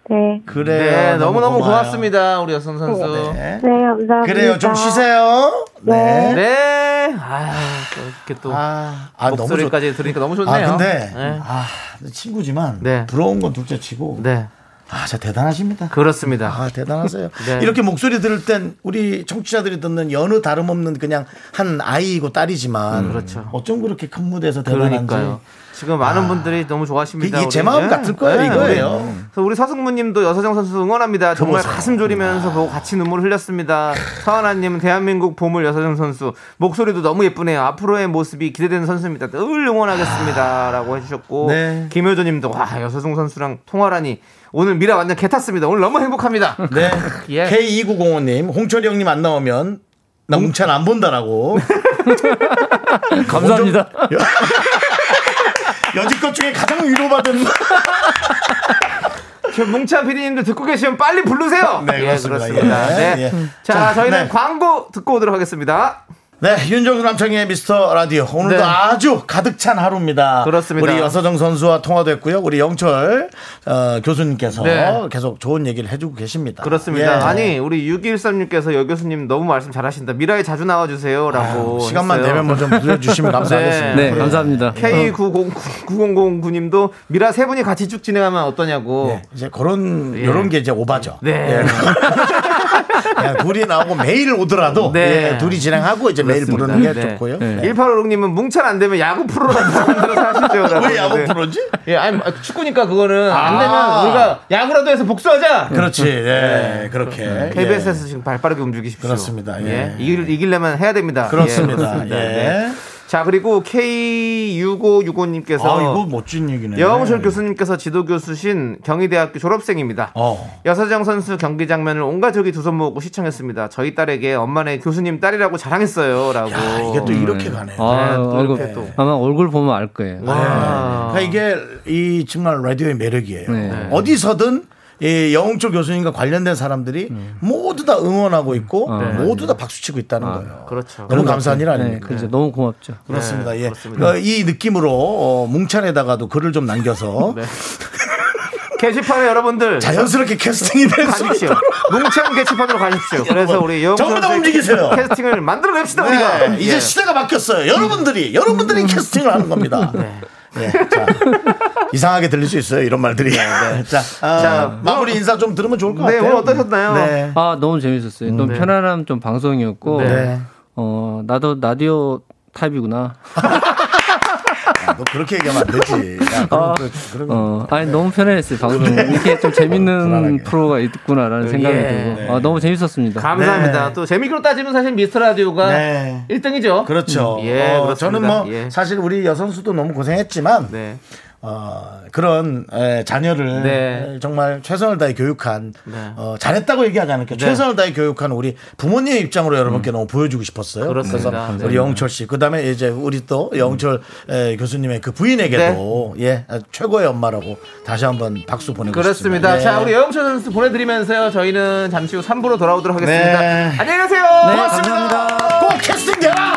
네. 그래요. 네, 너무너무 고마워요. 고맙습니다. 우리 여성 선수. 네. 네, 감사합니다. 그래요. 좀 쉬세요. 네. 네. 아, 또 이렇게 또 아, 아 너무 좋. 목소리까지 들으니까 너무 아 좋네요. 근데 네. 아 친구지만 네. 부러운 건 둘째치고 네. 아 진짜 대단하십니다. 그렇습니다. 아 대단하세요. 네. 이렇게 목소리 들을 땐 우리 청취자들이 듣는 여느 다름없는 그냥 한 아이고 딸이지만 그렇죠. 어쩜 그렇게 큰 무대에서 대단한지 그러니까요. 지금 많은 분들이 너무 좋아하십니다. 이게 제 우리. 마음 네. 같을 거예요, 네. 이거예요. 그래서 우리 서승무님도 여서정 선수 응원합니다. 정말. 가슴 졸이면서 보고 같이 눈물 흘렸습니다. 서하나님은 대한민국 보물 여서정 선수 목소리도 너무 예쁘네요. 앞으로의 모습이 기대되는 선수입니다. 늘 응원하겠습니다라고 해주셨고 네. 김효조님도 와 여서정 선수랑 통화라니 오늘 미라 완전 개 탔습니다. 오늘 너무 행복합니다. 네. 예. K2905님 홍철이 형님 안 나오면 나 뭉찬 안 본다라고. 감사합니다. 여지껏 중에 가장 위로받은 저 뭉찬 PD님도 듣고 계시면 빨리 부르세요. 네, 예, 그렇습니다. 그렇습니다. 예, 네. 예. 자, 자, 저희는 네. 광고 듣고 오도록 하겠습니다. 네, 윤정수 남창의 미스터 라디오. 오늘도 네. 아주 가득 찬 하루입니다. 그렇습니다. 우리 여서정 선수와 통화도 했고요. 우리 영철 어, 교수님께서 네. 계속 좋은 얘기를 해주고 계십니다. 그렇습니다. 예. 아니 우리 6136께서 여 교수님 너무 말씀 잘하신다. 미라에 자주 나와주세요 라고. 아유, 시간만 했어요. 되면 뭐좀 불러주시면 감사하겠습니다. 네, 감사합니다. K9009님도 미라 세 분이 같이 쭉 진행하면 어떠냐고. 예, 이제 그런 예. 이런 게 이제 오바죠. 네. 예. 그냥 둘이 나오고 매일 오더라도 네. 예, 둘이 진행하고 이제 매일 그렇습니다. 부르는 게 네. 좋고요. 네. 네. 1856님은 뭉찬 안 되면 야구 프로라도 만들어서 하시죠. 왜 야구 프로지? 예, 아니 축구니까 그거는 안 아. 되면 우리가 야구라도 해서 복수하자. 그렇지, 예, 그렇게 KBS에서 예. 지금 발 빠르게 움직이십시오. 그렇습니다. 예. 이길, 이기려면 해야 됩니다. 그렇습니다. 예, 예. 자, 그리고 K6565님께서 아, 이거 멋진 얘기네. 여홍철 교수님께서 지도 교수신 경희대학교 졸업생입니다. 어. 여서정 선수 경기 장면을 온 가족이 두 손 모으고 시청했습니다. 저희 딸에게 엄마네 교수님 딸이라고 자랑했어요.라고. 야, 이게 또 이렇게 가네. 아, 네, 또 얼굴, 이렇게 또. 아마 얼굴 보면 알 거예요. 와. 그러니까 이게 이 정말 라디오의 매력이에요. 네. 어디서든 이 영웅철 교수님과 관련된 사람들이 모두 다 응원하고 있고 모두 다 박수치고 있다는 거예요. 그렇죠. 너무 감사한 일 네, 아닙니까? 그렇죠. 너무 고맙죠. 그렇습니다. 네, 예. 그렇습니다. 어, 이 느낌으로 어, 뭉찬에다가도 글을 좀 남겨서 네. 게시판에 여러분들 자연스럽게 캐스팅이 될 수. 있도록 뭉창 게시판으로 가십시오. 그래서 우리 전부 다 움직이세요. 캐스팅을 만들어냅시다 우리가. 네, 이제 예. 시대가 바뀌었어요. 여러분들이 여러분들이 캐스팅을 하는 겁니다. 예, 자, 이상하게 들릴 수 있어요. 이런 말들이. 자, 아, 자, 마무리 인사 좀 들으면 좋을 것 네, 같아요. 오늘 어떠셨나요? 네. 아, 너무 재밌었어요. 너무 편안한 좀 방송이었고, 네. 어, 나도 라디오 타입이구나. 야, 너 그렇게 얘기하면 안 되지. 야, 그럼, 그, 그럼 어, 아니, 너무 편안했어요, 방송. 이렇게 좀 재밌는. 프로가 있구나라는 생각이 예. 들고, 아, 너무 재밌었습니다. 감사합니다. 네. 또 재미로 따지면 사실 미스터 라디오가 네. 1등이죠. 그렇죠. 예, 어. 저는 뭐 예. 사실 우리 여선수도 너무 고생했지만 네. 어, 그런 에, 자녀를 네. 에, 정말 최선을 다해 교육한 네. 어, 잘했다고 얘기하지 않을게요. 네. 최선을 다해 교육한 우리 부모님의 입장으로 여러분께 너무 보여주고 싶었어요. 음. 그렇습니다. 래서 네. 우리 영철 씨, 그다음에 이제 우리 또 영철 에, 교수님의 그 부인에게도 예 아주 최고의 엄마라고 다시 한번 박수 보내고 네. 그렇습니다. 싶습니다. 자, 예. 우리 여영철 선수 보내드리면서요. 저희는 잠시 후 3부로 돌아오도록 하겠습니다. 네. 안녕히 가세요. 고맙습니다. 꼭 캐스팅 되라.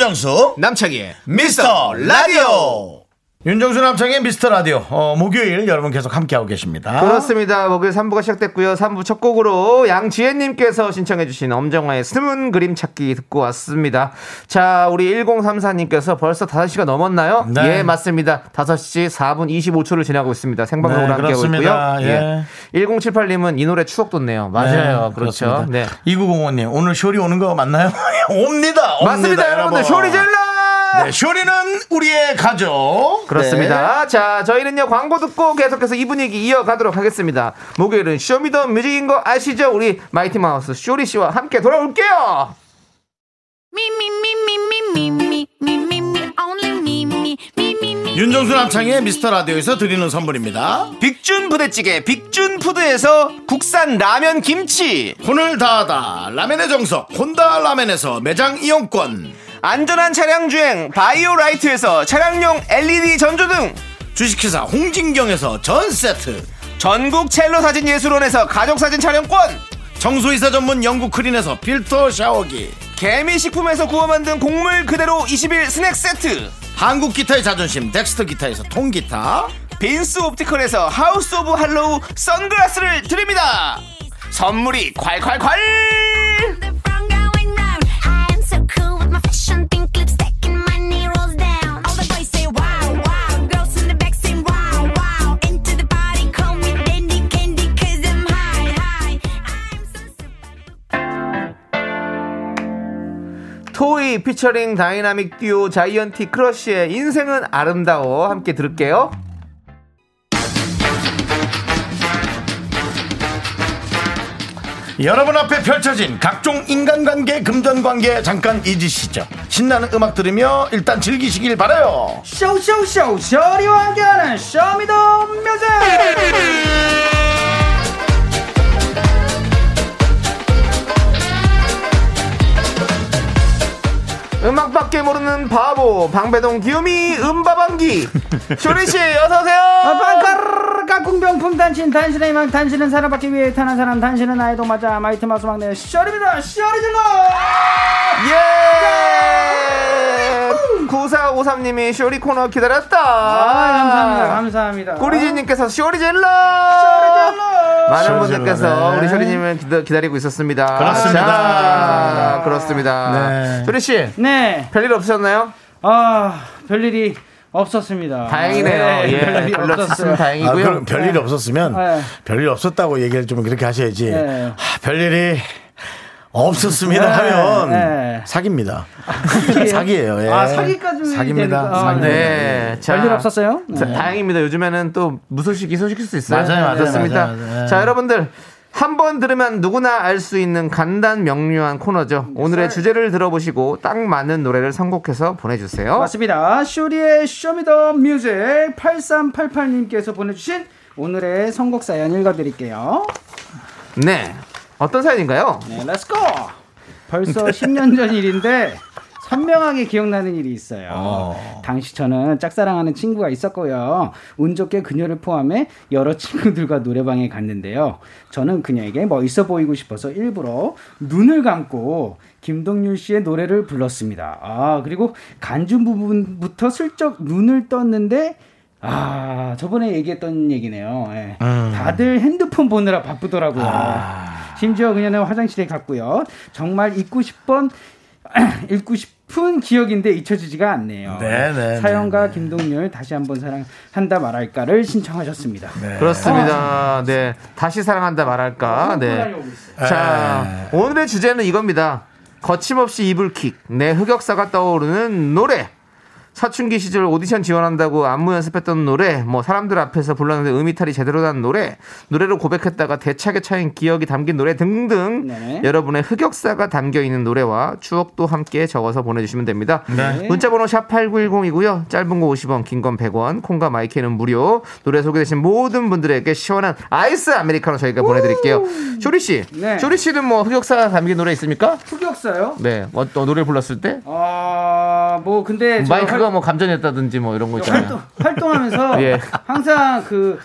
윤정수 남창희의 미스터 라디오. 윤정수 남창의 미스터 라디오. 어, 목요일 여러분 계속 함께하고 계십니다. 그렇습니다. 목요일 3부가 시작됐고요. 3부 첫 곡으로 양지혜님께서 신청해주신 엄정화의 스문 그림 찾기 듣고 왔습니다. 자, 우리 1034님께서 벌써 5시가 넘었나요? 네. 예, 맞습니다. 5시 4분 25초를 지나고 있습니다. 생방송으로 네, 함께하고. 있고요. 예. 1078님은 이 노래 추억 돋네요. 맞아요. 그렇죠. 그렇습니다. 네. 2905님, 오늘 쇼리 오는 거 맞나요? 옵니다. 옵니다. 맞습니다, 여러분들. 쇼리 질러! 네, 쇼리는 우리의 가족. 그렇습니다. 네. 자, 저희는요, 광고 듣고 계속해서 이 분위기 이어가도록 하겠습니다. 목요일은 Show Me The Music인 거 아시죠? 우리 마이티 마우스 쇼리 씨와 함께 돌아올게요. 윤정수 남창희의 미스터 라디오에서 드리는 선물입니다. 빅준 부대찌개 빅준 푸드에서 국산 라면 김치. 혼을 다하다 라면의 정석 혼다 라면에서 매장 이용권. 안전한 차량 주행 바이오라이트에서 차량용 LED 전조등. 주식회사 홍진경에서 전 세트. 전국 첼로 사진 예술원에서 가족 사진 촬영권. 청소이사 전문 영국 크린에서 필터 샤워기. 개미 식품에서 구워 만든 곡물 그대로 20일 스낵 세트. 한국 기타의 자존심 덱스터 기타에서 통기타. 빈스 옵티컬에서 하우스 오브 할로우 선글라스를 드립니다. 선물이 콸콸콸 토이 피처링 다이나믹 듀오 자이언티 크러쉬의 인생은 아름다워 함께 들을게요. 여러분 앞에 펼쳐진 각종 인간관계, 금전관계 잠깐 잊으시죠. 신나는 음악 들으며 일단 즐기시길 바라요. 쇼쇼쇼 쇼리와 함께하는 Show Me The Music 음악밖에 모르는 바보 방배동 귀요미 음바방기 쇼리 씨 어서 오세요. 빵카르 깍꿍병풍 단신 단신의 희망 단신은 사랑받기 위해 태어난 사람 단신은 아이도 맞아 마이티 마우스 막내 쇼리입니다 쇼리 질러 예. 9453님이 쇼리 코너 기다렸다. 아 감사합니다 감사합니다 꼬리지님께서 쇼리 질러. 많은 쇼리 분들께서 질러, 네. 우리 쇼리님을 기다, 기다리고 있었습니다. 그렇습니다. 자, 그렇습니다. 네. 쇼리 씨, 네. 별일 없으셨나요? 아 별일이 없었습니다 다행이네요. 네, 예, 별일이 별일 없었으면 없었어요 아, 다행이고요. 그럼 별일이 없었으면 네. 별일 없었다고 얘기를 좀 그렇게 하셔야지. 네. 아, 별일이 없었습니다 네, 하면 네. 사기입니다. 사기예요? 예. 아, 사기까지 사기입니다. 아, 사기입니다. 네. 자, 별일 없었어요? 자, 네. 다행입니다. 요즘에는 또 무소식이 소식일 수 있어요. 맞아요, 맞아요, 그렇습니다. 맞아요, 맞아요. 자, 여러분들. 한 번 들으면 누구나 알 수 있는 간단 명료한 코너죠. 오늘의 주제를 들어보시고 딱 맞는 노래를 선곡해서 보내주세요. 맞습니다. 쇼리의 Show Me the Music 8388님께서 보내주신 오늘의 선곡 사연 읽어드릴게요. 네. 어떤 사연인가요? 네, Let's go! 벌써 10년 전 일인데 선명하게 기억나는 일이 있어요. 당시 저는 짝사랑하는 친구가 있었고요. 운 좋게 그녀를 포함해 여러 친구들과 노래방에 갔는데요. 저는 그녀에게 멋있어 보이고 싶어서 일부러 눈을 감고 김동률 씨의 노래를 불렀습니다. 아, 그리고 간주 부분부터 슬쩍 눈을 떴는데 아, 저번에 얘기했던 얘기네요. 예. 다들 핸드폰 보느라 바쁘더라고요. 심지어 그녀는 화장실에 갔고요. 정말 잊고 싶던 읽고 싶은 기억인데 잊혀지지가 않네요. 네, 네, 사연과 김동률 다시 한번 사랑한다 말할까를 신청하셨습니다. 그렇습니다. 네. 다시 사랑한다 말할까. 네. 자, 오늘의 주제는 이겁니다. 거침없이 이불킥. 내 흑역사가 떠오르는 노래. 사춘기 시절 오디션 지원한다고 안무 연습했던 노래, 뭐 사람들 앞에서 불렀는데 음이탈이 제대로 난 노래, 노래로 고백했다가 대차게 차인 기억이 담긴 노래 등등 네. 여러분의 흑역사가 담겨 있는 노래와 추억도 함께 적어서 보내주시면 됩니다. 네. 문자번호 샵 #8910이고요. 짧은 거 50원, 긴 건 100원, 콩과 마이크는 무료. 노래 소개되신 모든 분들에게 시원한 아이스 아메리카노 저희가 보내드릴게요. 쇼리 씨, 네. 쇼리 씨는 뭐 흑역사 담긴 노래 있습니까? 흑역사요? 네, 어, 또 노래 불렀을 때 아, 뭐 근데 제가 마이크가 뭐 감전이었다든지 뭐 이런 거 있잖아요. 활동, 활동 하면서 예. 항상 그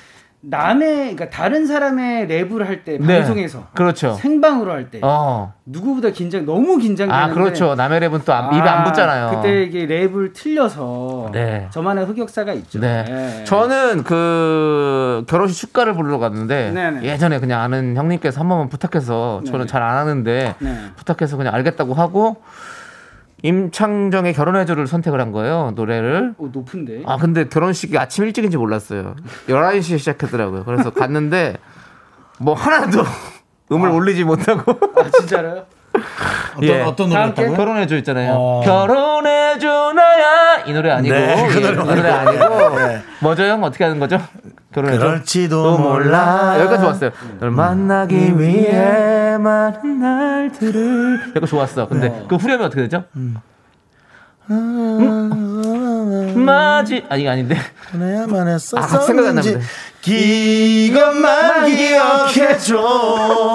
남의 그러니까 다른 사람의 랩을 할때 네. 방송에서 그렇죠. 생방으로 할때 어. 누구보다 긴장 너무 긴장되는데 아, 그렇죠. 남의 랩은 또 안- 입에 안 붙잖아요. 그때 이게 랩을 틀려서 네. 저만의 흑역사가 있죠. 네. 네. 저는 그 결혼식 축가를 부르러 갔는데 네네. 예전에 그냥 아는 형님께서 한 번만 부탁해서 저는 네네. 잘안 하는데 네. 부탁해서 그냥 알겠다고 하고 임창정의 결혼해줘를 선택을 한 거예요 노래를. 어, 높은데. 아 근데 결혼식이 아침 일찍인지 몰랐어요. 11 시에 시작했더라고요. 그래서 갔는데 뭐 하나도 음을 올리지 못하고. 아, 진짜로요? 어떤, 어떤 노래? 결혼해줘 있잖아요. 어. 결혼해줘 나야? 이 노래 아니고. 네, 그 예, 노래 그 노래 아니고. 뭐죠 형? 어떻게 하는 거죠? 결혼해줘? 그럴지도 또 몰라. 여기까지 좋았어요. 널 만나기 위해 많은 날들을. 여기 좋았어. 근데 그 후렴이 어떻게 되죠? 음? 맞이 아니 이게 아닌데. 그래야만 아, 생각이 안 했었는지 납니다. 기것만 기억해줘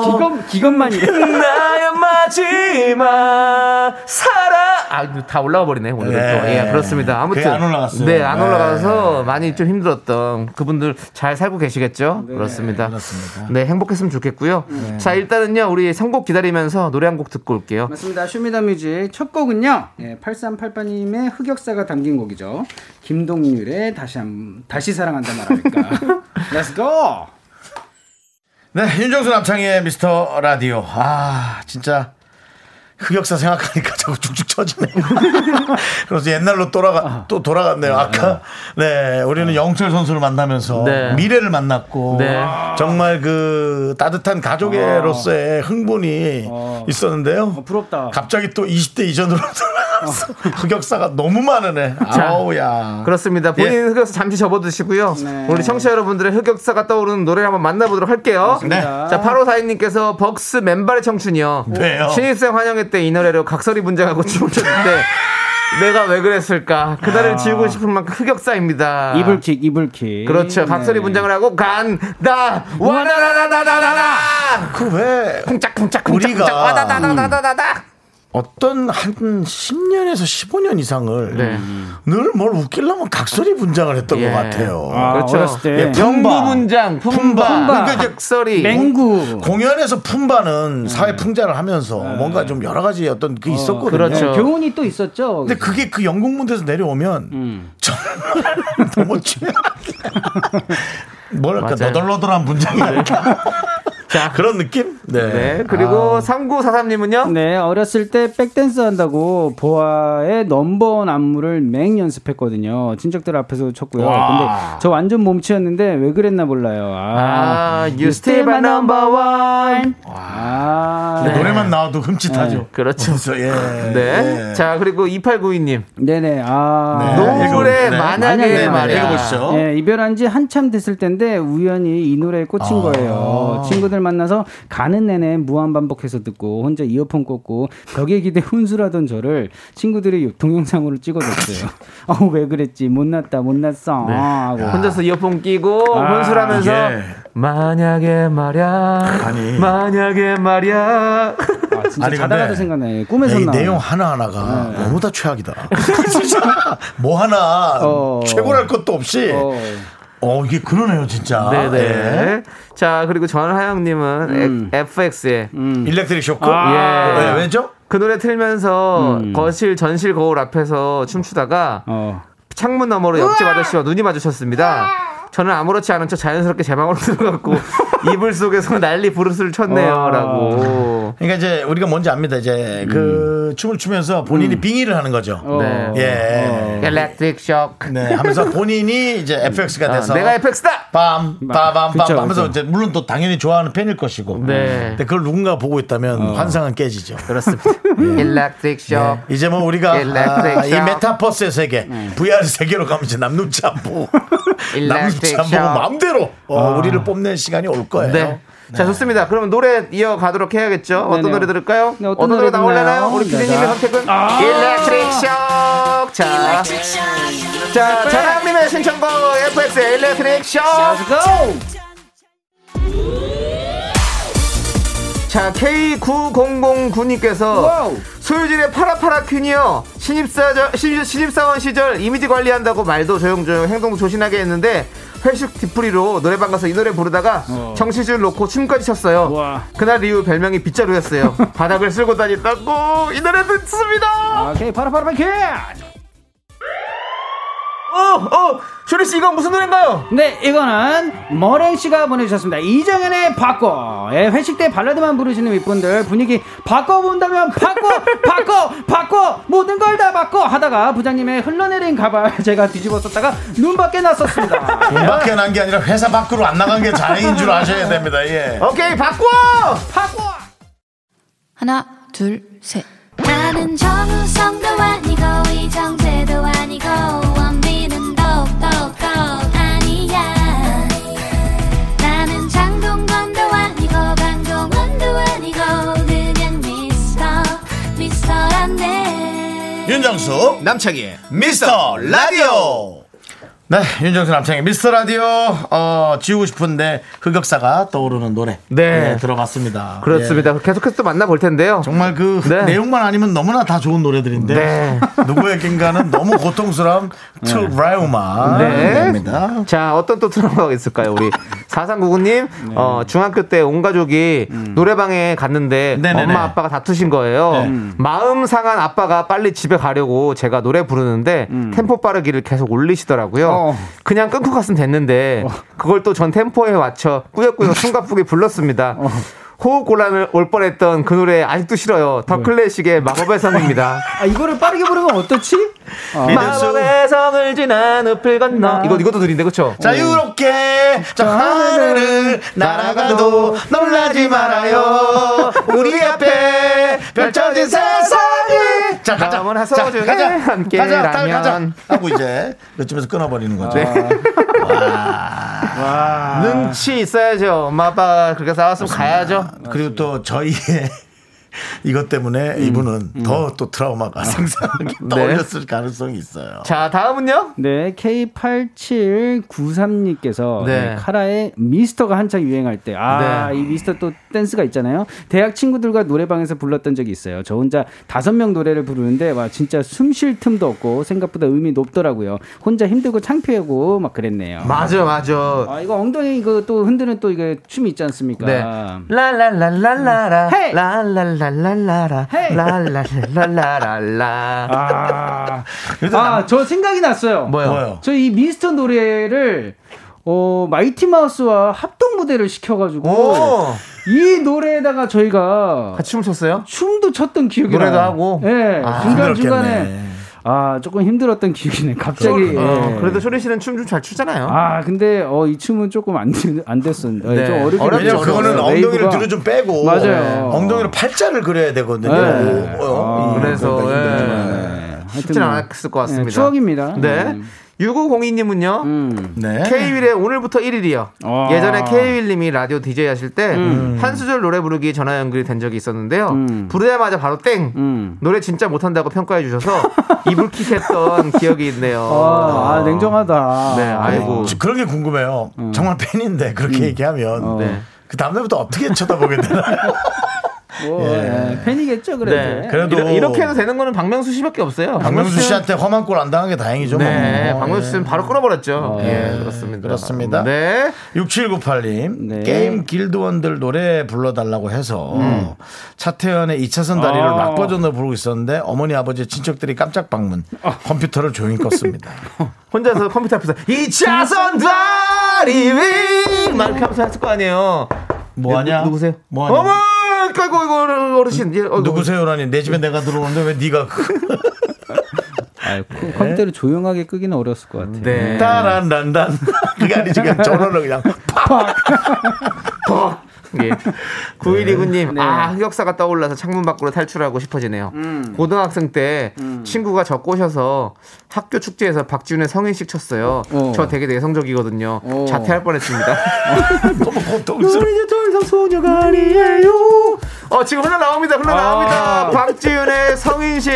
기건 기건만이. 나의 마지막 사랑 아 다 올라가 버리네 오늘 네. 또 예, 그렇습니다 아무튼 안 올라갔어요. 네 안 네. 올라가서 많이 좀 힘들었던 그분들 잘 살고 계시겠죠 그렇습니다 그렇습니다. 네 행복했으면 좋겠고요 자 일단은요 우리 선곡 기다리면서 노래 한 곡 듣고 올게요 맞습니다. Show Me the Music 첫 곡은요. 예, 8388님의 흑역사가 담긴 곡이죠. 김동률의 다시 한 다시 사랑한다 말할까. Let's go. 네, 윤정수 남창희의 미스터 라디오. 아, 진짜 흑역사 생각하니까 자꾸 쭉쭉 쳐지네. 그래서 옛날로 돌아가 또 돌아갔네요. 아까 네 우리는 영철 선수를 만나면서 네. 미래를 만났고 네. 정말 그 따뜻한 가족으로서의 흥분이 있었는데요. 부럽다. 갑자기 또 20대 이전으로 돌아 가서 흑역사가 너무 많으네. 자, 아우야. 그렇습니다. 본인 예. 흑역사 잠시 접어두시고요. 우리 청취자 여러분들의 흑역사가 떠오르는 노래를 한번 만나보도록 할게요. 네. 자, 8호 사인님께서 벅스 맨발의 청춘이요. 왜요? 신입생 환영회 때 이 노래로 각설이 분장하고 춤을 췄는데 내가 왜 그랬을까? 그날을 지우고 싶은 만큼 흑역사입니다. 이불킥 이불킥. 그렇죠. 각설이 네. 분장을 하고 간다 와다다다다다다 그왜 쿵짝쿵짝 우리가 쿵짝쿵짝 와다다다다다다 어떤 한 10년에서 15년 이상을 네. 늘뭘 웃기려면 각설이 분장을 했던 예. 것 같아요. 아, 그렇죠. 예, 영구 품바. 분장, 품바, 품바. 그러니까 이제 각설이 맹구. 공연에서 품바는 사회 풍자를 하면서 뭔가 좀 여러 가지 어떤 그 있었거든요. 그렇죠. 네, 교훈이 또 있었죠. 근데 그게 그 영국 무대에서 내려오면 정말 너무 최악이야. 뭐랄까 맞아요. 너덜너덜한 분장이랄까 자, 그런 느낌? 네. 네. 그리고 3943님은요? 네, 어렸을 때 백댄스 한다고 보아의 넘버원 안무를 맹 연습했거든요. 친척들 앞에서 췄고요. 근데 저 완전 몸치였는데 왜 그랬나 몰라요. 아, 아, you still my number one. 아, 네. 노래만 나와도 흠칫하죠. 그렇죠. 그래서 예. 네. 예. 자, 그리고 2892님. 네네. 아, 네. 노래 네. 만약에 만약에 말이야. 읽어보시죠. 네, 이별한 지 한참 됐을 텐데 우연히 이 노래에 꽂힌 아. 거예요. 친구들 만나서 가는 내내 무한 반복해서 듣고 혼자 이어폰 꽂고 벽에 기대 훈수라던 저를 친구들이 동영상으로 찍어줬어요. 어, 왜 그랬지? 못났다, 못났어. 네. 하고. 혼자서 이어폰 끼고 아, 혼술하면서 이게- 만약에 말야 아니. 만약에 말야 아, 진짜 아니, 자다가도 생각나요. 꿈에서 이 나. 내용 하나 하나가 너무 다 최악이다. 진짜 뭐 하나 어. 최고랄 것도 없이 어. 어. 이게 그러네요 진짜. 네네. 예. 자, 그리고 전하영님은 음. FX의 일렉트릭 쇼크. 예. 왜, 왜죠? 그 노래 틀면서 음. 거실 전실 거울 앞에서 춤추다가 어. 창문 너머로 옆집 아저씨와 눈이 마주쳤습니다. 저는 아무렇지 않은 척 자연스럽게 제 방으로 들어갔고 이불 속에서 난리 부르스를 쳤네요라고. 그러니까 이제 우리가 뭔지 압니다. 이제 그 춤을 추면서 본인이 빙의를 하는 거죠. 네. 예. Electric Shock. 네, 하면서 본인이 이제 FX가 돼서 아, 내가 FX다. 빰, 빠밤, 그쵸, 빰 하면서 그쵸. 이제 물론 또 당연히 좋아하는 팬일 것이고. 네. 근데 그걸 누군가 보고 있다면 환상은 깨지죠. 그렇습니다. Electric Shock. 네. 이제 뭐 우리가 아, 이. 메타버스의 세계, VR 세계로 가면 이제 남눈치 안 보고 남눈치 안 보고. 마음대로 어, 우리를 뽐낼 시간이 올 거예요. 네. 자 좋습니다. 그러면 노래 이어가도록 해야겠죠. 어떤 네네. 노래 들을까요? 네, 어떤, 어떤 노래? 듣나요? 우리 네, 피디님의 자. 선택은 Electric Shock. 자, 자 전하님의 신청곡 FX Electric Shock. 자 K9009님께서 소유진의 파라파라 퀸이요 신입사 신입사원 시절 이미지 관리한다고 말도 조용조용 행동도 조신하게 했는데 회식 뒤풀이로 노래방 가서 이 노래 부르다가 정신줄 놓고 춤까지 췄어요. 우와. 그날 이후 별명이 빗자루였어요. 바닥을 쓸고 다녔다고 이 노래 듣습니다! 오케이, 파라파라파이키! 어, 어, 쇼리 씨 이건 무슨 노래인가요? 네, 이거는 머랭 씨가 보내주셨습니다. 이정현의 바꿔. 예, 회식 때 발라드만 부르시는 윗분들 분위기 바꿔본다면 바꿔, 바꿔, 바꿔, 모든 걸 다 바꿔 하다가 부장님의 흘러내린 가발 제가 뒤집어 썼다가 눈 밖에 났었습니다. 눈 밖에 난 게 아니라 회사 밖으로 안 나간 게 다행인 줄 아셔야 됩니다. 예. 오케이 바꿔 바꿔! 하나, 둘, 셋. 나는 정우성도 아니고 이정재도 아니고 윤정수 남창희 미스터 라디오. 네, 윤정수 남창의 미스터 라디오. 어, 지우고 싶은데 흑역사가 떠오르는 노래. 네. 들어봤습니다. 그렇습니다 계속해서 또 만나볼 텐데요 예. 정말 그 네. 내용만 아니면 너무나 다 좋은 노래들인데 네. 누구에겐가는 너무 고통스러운 트라우마. 네. 입니다. 자, 어떤 또 트라우마가 있을까요? 우리 4399님, 어, 중학교 때 온 가족이 노래방에 갔는데 네네네. 엄마 아빠가 다투신 거예요. 네. 마음 상한 아빠가 빨리 집에 가려고 제가 노래 부르는데 템포 빠르기를 계속 올리시더라고요. 어. 그냥 끊고 갔으면 됐는데 그걸 또 전 템포에 맞춰 꾸역꾸역 숨가쁘게 불렀습니다. 호흡 곤란을 올 뻔했던 그 노래 아직도 싫어요. 더 클래식의 마법의 성입니다. 아, 이거를 빠르게 부르면 어떻지? 아. 마법의 성을 지나 늪을 건너. 이거 이것도 느린데 그렇죠? 자유롭게 저 하늘을 날아가도 놀라지 말아요. 우리 앞에 펼쳐진 세상을 자 가자. 자 가자. 함께라면. 가자. 딸 가자. 하고 이제 요쯤에서 끊어버리는 거죠. 눈치 있어야죠. 엄마 아빠 그렇게 싸웠으면 가야죠. 그리고 또 저희의 이것 때문에 이분은 더또 트라우마가 생생하게 떠올렸을 가능성이 있어요. 자 다음은요. 네, K8793님께서 네. 카라의 미스터가 한창 유행할 때, 아, 네. 이 미스터 또 댄스가 있잖아요. 대학 친구들과 노래방에서 불렀던 적이 있어요. 저 혼자 다섯 명 노래를 부르는데, 와, 진짜 숨 쉴 틈도 없고, 생각보다 음이 높더라고요. 혼자 힘들고 창피하고 막 그랬네요. 맞아 맞아. 아, 이거 엉덩이 이거 또 흔드는 또 이게 춤이 있지 않습니까? 네. 랄랄랄랄라라. 헤이! 랄 랄랄랄라라. 헤이! 랄랄랄랄라라. 아, 아, 저 생각이 났어요. 뭐요? 뭐요? 저 이 미스터 노래를 어 마이티 마우스와 합동 무대를 시켜가지고 오. 이 노래에다가 저희가 같이 춤 췄어요? 춤도 췄던 기억이 노래도 나요. 하고? 예, 아, 중간 중간에. 아 조금 힘들었던 기억이네. 갑자기. 어, 예. 그래도 쇼리 씨는 춤 좀 잘 추잖아요. 아 근데 어 이 춤은 조금 안, 되- 안 됐었는데 네. 좀 어렵게 어렵죠, 왜냐면 그거는 됐어요. 엉덩이를. 뒤로 좀 빼고 맞아요. 엉덩이로 팔자를 그려야 되거든요. 네. 어, 아, 그래서 그러니까 예. 하여튼 쉽진 뭐, 않았을 것 같습니다. 예, 추억입니다. 네. 음. 6502님은요. 음. 네. K-윌의 오늘부터 1일이요. 아. 예전에 K-윌님이 라디오 DJ 하실 때한 수절 노래 부르기 전화 연결이 된 적이 있었는데요. 음. 부르자마자 바로 땡! 음. 노래 진짜 못한다고 평가해 주셔서 이불킥했던 기억이 있네요. 아, 아, 냉정하다. 네, 아이고. 저 그런 게 궁금해요. 정말 팬인데 그렇게 얘기하면 네. 그 다음날부터 어떻게 쳐다보게 되나요? 뭐, 예, 팬이겠죠, 그래도. 네. 그래도 이렇게, 이렇 게 해도 되는 거는 박명수 씨밖에 없어요. 박명수 씨한테 험한 꼴 안 당한 게 다행이죠. 네, 뭐. 박명수 씨는 바로 끊어버렸죠. 예, 그렇습니다. 그렇습니다. 네. 6798님 네. 게임 길드원들 노래 불러달라고 해서 차태현의 2차선 다리를 아. 락 버전으로 부르고 있었는데 어머니 아버지 친척들이 깜짝 방문 컴퓨터를 조용히 껐습니다. 혼자서 컴퓨터 앞에서 이차선 다리 위! 막 이렇게 하면서 했을 거 아니에요. 뭐하냐? 누, 누구세요? 뭐하냐? 어머! 아이고, 이거 어르신. 예. 누구세요라니 내 집에 내가 들어오는데 왜 네가 그- 아유, 그 컴퓨터를 조용하게 끄기는 어려웠을 것 같아요. 네. 따란단단 그게 아니지 그냥 전원을 그냥 예. 9129님, 아, 흑역사가 떠올라서 창문 밖으로 탈출하고 싶어지네요. 고등학생 때 친구가 저 꼬셔서 학교 축제에서 박지훈의 성인식 쳤어요. 어. 저 되게 내성적이거든요. 어. 자퇴할 뻔했습니다. 너무 고통스러워. 이제 더 이상 소녀가 아니에요. 어, 지금 흘러나옵니다. 흘러나옵니다. 아. 박지윤의 성인식.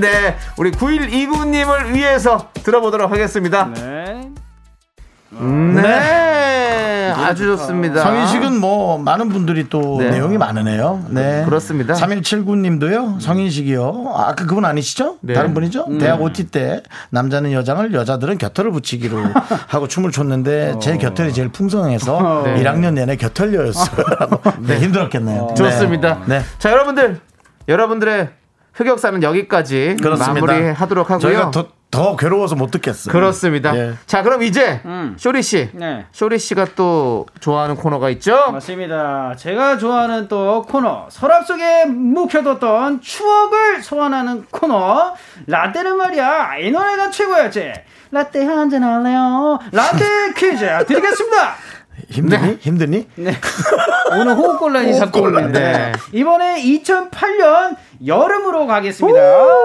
네. 우리 9129님을 위해서 들어보도록 하겠습니다. 네. 네. 아주 좋습니다. 성인식은 뭐 많은 분들이 또 네. 내용이 많으네요. 네. 그렇습니다. 3179님도요. 성인식이요. 아, 아까 그분 아니시죠? 네. 다른 분이죠? 대학 OT 때 남자는 여장을 여자들은 겨털을 붙이기로 하고 춤을 췄는데 제 겨털이 제일 풍성해서 네. 1학년 내내 겨털녀였어요. 네, 힘들었겠네요. 좋습니다. 네. 자, 여러분들. 여러분들의 흑역사는 여기까지 그렇습니다. 마무리하도록 하고요. 저희가 더, 더 괴로워서 못 듣겠어요. 그렇습니다. 예. 자, 그럼 이제 쇼리 씨. 네. 쇼리 씨가 또 좋아하는 코너가 있죠? 맞습니다. 제가 좋아하는 또 코너 서랍 속에 묵혀뒀던 추억을 소환하는 코너 라떼는 말이야 이 노래가 최고였지 라떼 한 잔 할래요 라떼 퀴즈 드리겠습니다 힘드니? 힘드니? 네. 오늘 호흡곤란이. 오는데 네. 이번에 2008년 여름으로 가겠습니다.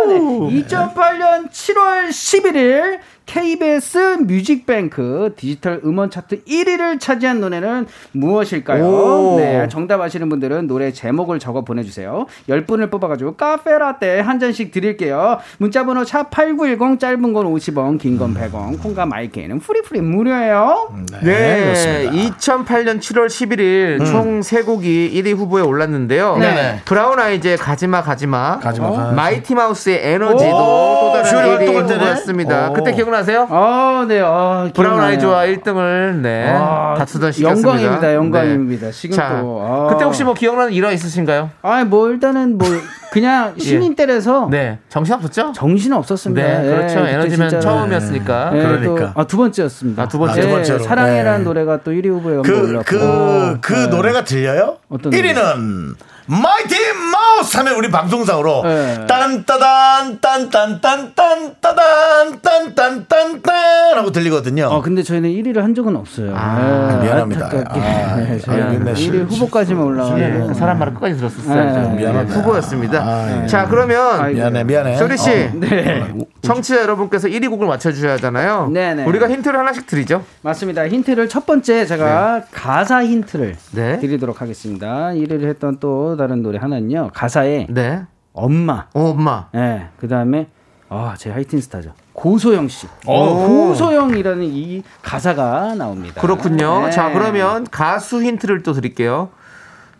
네. 2008년 7월 11일 KBS 뮤직뱅크 디지털 음원 차트 1위를 차지한 노래는 무엇일까요? 오. 네, 정답 아시는 분들은 노래 제목을 적어 보내주세요. 10분을 뽑아가지고 카페라떼 한 잔씩 드릴게요. 문자번호 샵8910 짧은 건 50원, 긴 건 100원, 콩과 마이크는 free free 무료예요. 네, 그렇습니다. 2008년 7월 11일 총 3곡이 1위 후보에 올랐는데요. 네네. 브라운 아이즈의 가지마 가지마, 가지마, 어? 마이티 마우스의 에너지도 오, 또 다른 쇼리 1위 활동할 때네. 후보였습니다. 오. 그때 기억나 죠? 기억나세요? 아, 네. 아, 브라운 기억나네요. 아이즈와 1등을 네 아, 다투던 시기였습니다. 영광입니다, 영광입니다. 네. 지금 자, 또, 아. 그때 혹시 뭐 기억나는 일화 있으신가요? 아, 뭐 일단은 뭐 그냥 신인 때라서 네, 정신 없었죠? 정신 없었습니다. 네, 그렇죠. 에너지면 진짜- 처음이었으니까. 네, 그러니까. 또, 아, 두 번째였습니다. 아, 두 번째. 네, 두 번째로. 사랑해라는 네. 노래가 또 1위 후보에 그, 올랐고. 그, 그 노래가 들려요? 어떤 1위는 마이티 마우스 하면 우리 방송상으로 네. 딴따단 딴딴딴 딴 따단 딴딴딴딴 하고 들리거든요. 어, 근데 저희는 1위를 한 적은 없어요. 아, 네, 미안합니다. 아, 네, 저희는 아, 근데 1위 후보까지만 올라가고. 예, 그 사람 말을 끝까지 들었었어요. 네, 네, 미안합니다. 후보였습니다. 아, 예. 자, 그러면 아이고. 미안해 미안해. 쇼리 씨, 어. 네. 청취자 여러분께서 1위 곡을 맞춰주셔야 하잖아요. 네네. 우리가 힌트를 하나씩 드리죠. 맞습니다. 힌트를 첫 번째 제가 가사 힌트를 네. 드리도록 하겠습니다. 1위를 했던 또 다른 노래 하나는요. 가사에 네. 엄마. 어, 엄마. 네. 그다음에 아, 제 하이틴 스타죠. 고소영 씨. 오. 고소영이라는 이 가사가 나옵니다. 그렇군요. 네. 자, 그러면 가수 힌트를 또 드릴게요.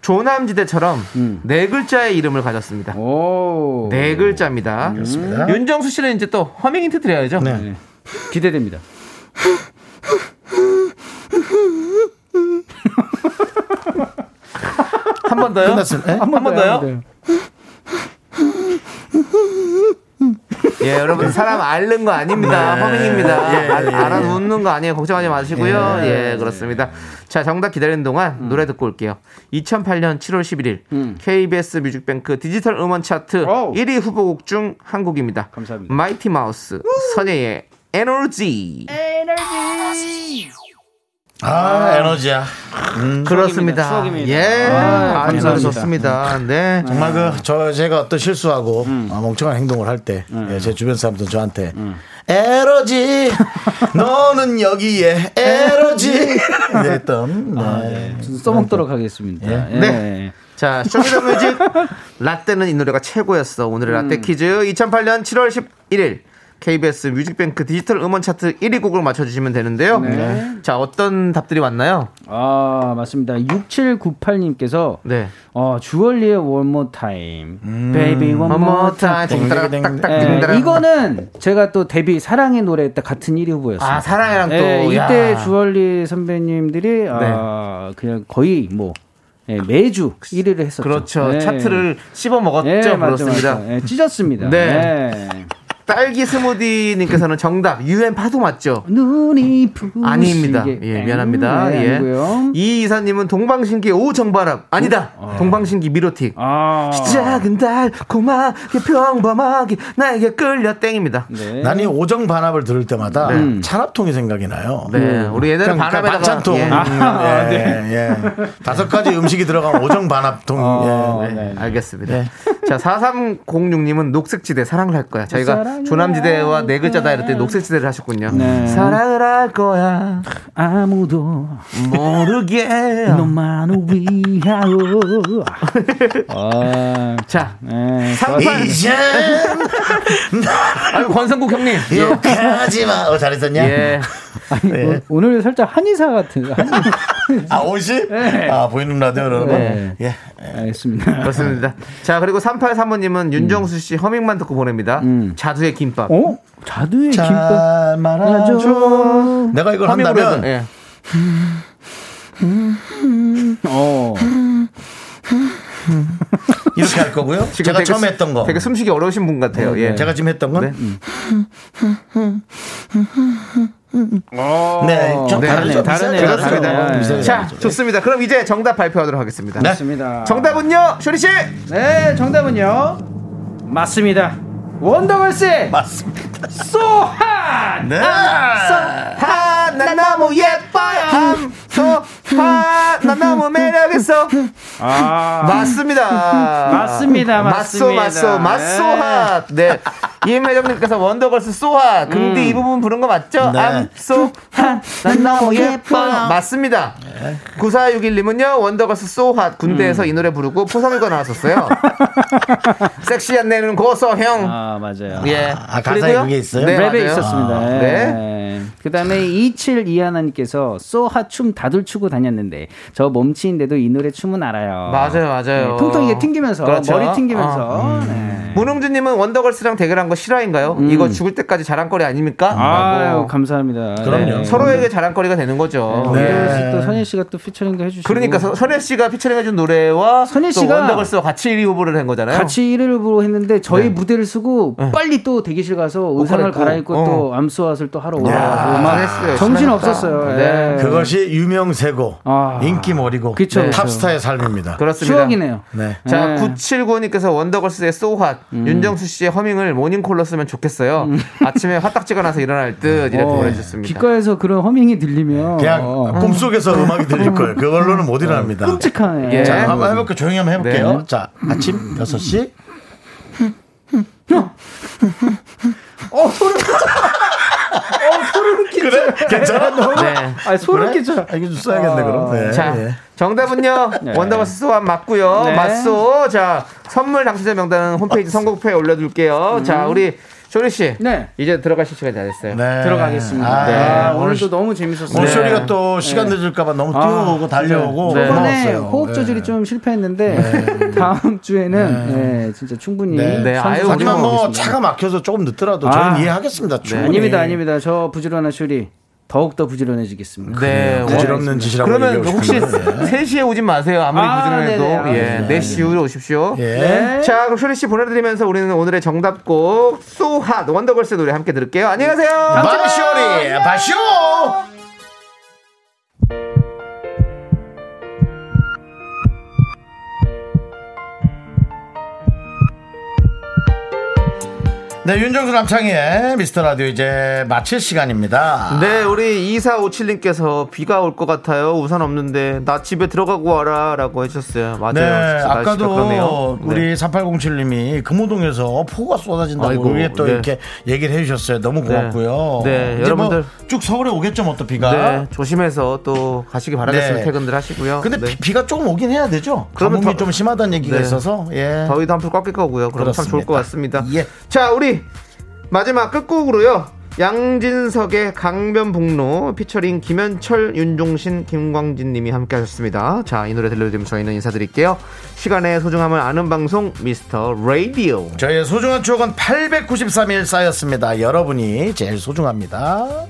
조남지대처럼 음. 네 글자의 이름을 가졌습니다. 오. 네 글자입니다. 그렇습니다. 윤정수 씨는 이제 또 허밍 힌트 드려야죠. 네. 기대됩니다. 한 번 더요? 끝났습니다. 예? 한번 더요? 네. 예, 여러분 사람 앓는 거 아닙니다. 네. 허밍입니다. 예, 알- 예, 알아 예. 웃는 거 아니에요. 걱정하지 마시고요. 예, 그렇습니다. 자, 정답 기다리는 동안 음. 노래 듣고 올게요. 2008년 7월 11일 KBS 뮤직뱅크 디지털 음원 차트 오우. 1위 후보곡 중 한 곡입니다. 감사합니다. 마이티 마우스 선예의 에너지. 아 에너지야. 그렇습니다. 추억입니다. 예, 아, 감사합니다. 좋습니다. 네. 정말 그 저 제가 어떤 실수하고 음. 아, 멍청한 행동을 할 때제 주변 사람들 저한테 에너지 너는 여기에 에너지 이랬던 네. 좀 써먹도록 하겠습니다. 예. 네. 자, Show Me the Music 라떼는 이 노래가 최고였어. 오늘의 라떼 음. 퀴즈 2008년 7월 11일 KBS 뮤직뱅크 디지털 음원 차트 1위 곡을 맞춰주시면 되는데요. 네. 자, 어떤 답들이 왔나요? 아, 맞습니다. 6798님께서 네. 어, 주얼리의 One More Time. Baby One One More Time. 띵따라딱딱 예. 이거는 제가 또 데뷔 사랑의 노래 때 같은 1위 후보였어요. 아, 사랑이랑 또. 예, 이때 야. 네. 주얼리 선배님들이 아, 그냥 거의 뭐 예, 매주 1위를 했었죠. 그렇죠. 예. 차트를 씹어 먹었죠. 예, 맞죠, 그렇습니다. 맞죠. 예, 찢었습니다. 네. 예. 딸기 스무디님께서는 정답 유엔 파도 맞죠? 눈이 부시게 아닙니다. 예, 미안합니다. 네, 예. 이 이사님은 동방신기 오 정바람 아니다. 동방신기 미로틱. 아. 작은 달콤하게 평범하게 나에게 끌려 땡입니다. 네. 난이 오정 반합을 들을 때마다 찬합통이 생각이 나요. 네, 우리 옛날에 반합에다가 반찬통. 예. 음, 예, 예. 다섯 가지 음식이 들어간 오정 반합통. 어, 예. 네. 알겠습니다. 네. 자, 4306님은 녹색지대 사랑을 할 거야. 저희가 조남지대와 네 글자다 이럴 때 녹색지대를 하셨군요. 네. 사랑을 할 거야. 아무도 모르게. 너만을 위하여. 아, 자, 네, 이젠 아유, 권성국 형님. 욕하지 마. 어, 잘했었냐? 예. 오- 오늘 살짝 한의사 같은. 한... 아, 옷이? 네. 아, 보이는 라디오 여러분. 네. 예. 알겠습니다. 그렇습니다. 자, 그리고 3835님은 윤정수 씨 허밍만 듣고 보냅니다. 음. 자두의 김밥. 어? 자두의 김밥. 잘 말아줘. 내가 이걸 한다면 예. 어. 이렇게 할 거고요. 제가 되게 처음 수- 했던 거. 되게 숨쉬기 어려우신 분 같아요. 예. 제가 지금 했던 건? 네. 네, 좀 네. 다르네요. 다르네요. 어, 비슷하죠. 자, 좋습니다. 그럼 이제 정답 발표하도록 하겠습니다. 네. 맞습니다. 정답은요, 쇼리 씨. 네, 정답은요. 맞습니다. 원더걸스의 맞습니다. 소한. 네. 하, 난 너무 예뻐요. 소하, 난 너무 매력 있어. 아. 맞습니다. 맞습니다, 맞소, 맞습니다. 맞소, 맞소하. 네. 이혜정님께서 원더걸스 소하. 근데 이 부분 부른 거 맞죠? 네. 암, 소, 하, 난 너무 예뻐요. 맞습니다. 9461님은요, 원더걸스 소하. 군대에서 이 노래 부르고 포상일과 나왔었어요. 섹시한 내는 고소형. 아, 맞아요. 예. 아, 가사에 그게 있어요? 네, 랩에 맞아요. 있었습니다. 아, 네. 네. 그 다음에 27 이하나님께서 소하 춤 다들 추고 다녔는데 저 몸치인데도 이 노래 춤은 알아요. 맞아요, 맞아요. 네, 통통 이게 튕기면서 그렇죠. 머리 튕기면서. 네. 문흥주님은 원더걸스랑 대결한 거 실화인가요? 음. 이거 죽을 때까지 자랑거리 아닙니까? 아유. 감사합니다. 그럼요. 네. 서로에게 자랑거리가 되는 거죠. 네. 예. 원더걸스 또 선예 씨가 또 피처링도 해주시고. 그러니까 서- 선예 씨가 피처링해준 노래와 선예 또 씨가 원더걸스와 같이 1위 후보를 한 거잖아요. 같이 1위를 후보로 했는데 저희 네. 무대를 쓰고 빨리 또 대기실 가서 의상을 갈아입고. 어. 또 암수화를 또 하러 잘했어요. 정신. 없었어요. 네. 예. 그것이 유명세고 아. 인기몰이고 그쵸, 그쵸. 탑스타의 삶입니다. 그렇습니다. 추억이네요. 네. 자, 네. 979님께서 원더걸스의 So Hot 윤정수 씨의 허밍을 모닝 콜로 쓰면 좋겠어요. 아침에 화딱지가 나서 일어날 듯 이렇게 어, 보내주셨습니다. 귓가에서 그런 허밍이 들리면 그냥 어, 꿈속에서 음악이 들릴 거예요. 그걸로는 못 일어납니다. 끔찍하네. 예. 자, 한번 해볼게요. 조용히 한번 해볼게요. 네. 자, 아침 6시. 어 소름 끼쳐. 어 소름 끼쳐. 그래? 괜찮아? 너? 네. 아 소름 그래? 끼쳐. 아, 이거 좀 써야겠네, 그럼. 네, 자, 예. 정답은요. 원더걸스 소환 맞고요. 네. 맞소. 자, 선물 당첨자 명단은 홈페이지 선곡표에 올려둘게요. 자, 우리 조리 씨. 네. 이제 들어가실 시간이 다 됐어요. 네. 들어가겠습니다. 아, 네. 아, 오늘 오늘도 너무 재밌었어요. 오늘 쇼리가 또 시간 늦을까봐 너무 뛰어오고 달려오고 네. 이번에 고마웠어요. 호흡 조절이 네. 좀 실패했는데 다음 주에는 네, 진짜 충분히 네. 네, 하지만 뭐. 차가 막혀서 조금 늦더라도 아. 저는 이해하겠습니다. 충분히. 아닙니다, 아닙니다. 저 부지런한 쇼리 더욱 더 부지런해지겠습니다. 네. 부질없는 짓이라고 그러면 혹시 싶은데. 3시에 오진 마세요. 아무리 아, 부지런해도. 네네. 아, 예. 4시 이후에 오십시오. 예. 네. 자, 그럼 쇼리 씨 보내드리면서 우리는 오늘의 정답곡 소핫 원더걸스의 노래 함께 들을게요. 안녕히 가세요. 바쇼리 바쇼 네, 윤정수 남창희의 미스터 라디오 이제 마칠 시간입니다. 네, 우리 2457님께서 비가 올 것 같아요. 우산 없는데 나 집에 들어가고 와라 라고 해주셨어요. 맞아요. 네, 아까도 그러네요. 네. 우리 3807님이 금호동에서 폭우가 쏟아진다고 위에 또 네. 이렇게 얘기를 해주셨어요. 너무 고맙고요. 네, 뭐 여러분들. 쭉 서울에 오겠죠, 뭐 또 비가. 네, 조심해서 또 가시기 바라겠습니다. 네. 퇴근들 하시고요. 근데 네. 비, 가 조금 오긴 해야 되죠. 그러면 더- 좀 심하다는 얘기가 네. 있어서 예. 더위도 한풀 꺾일 거고요. 그럼 참 좋을 것 같습니다. 예. 자, 우리 마지막 끝곡으로요. 양진석의 강변북로 피처링 김현철, 윤종신, 김광진 님이 함께 하셨습니다. 자, 이 노래 들려드리면 저희는 인사드릴게요. 시간의 소중함을 아는 방송 미스터 라디오. 저희의 소중한 추억은 893일 쌓였습니다. 여러분이 제일 소중합니다.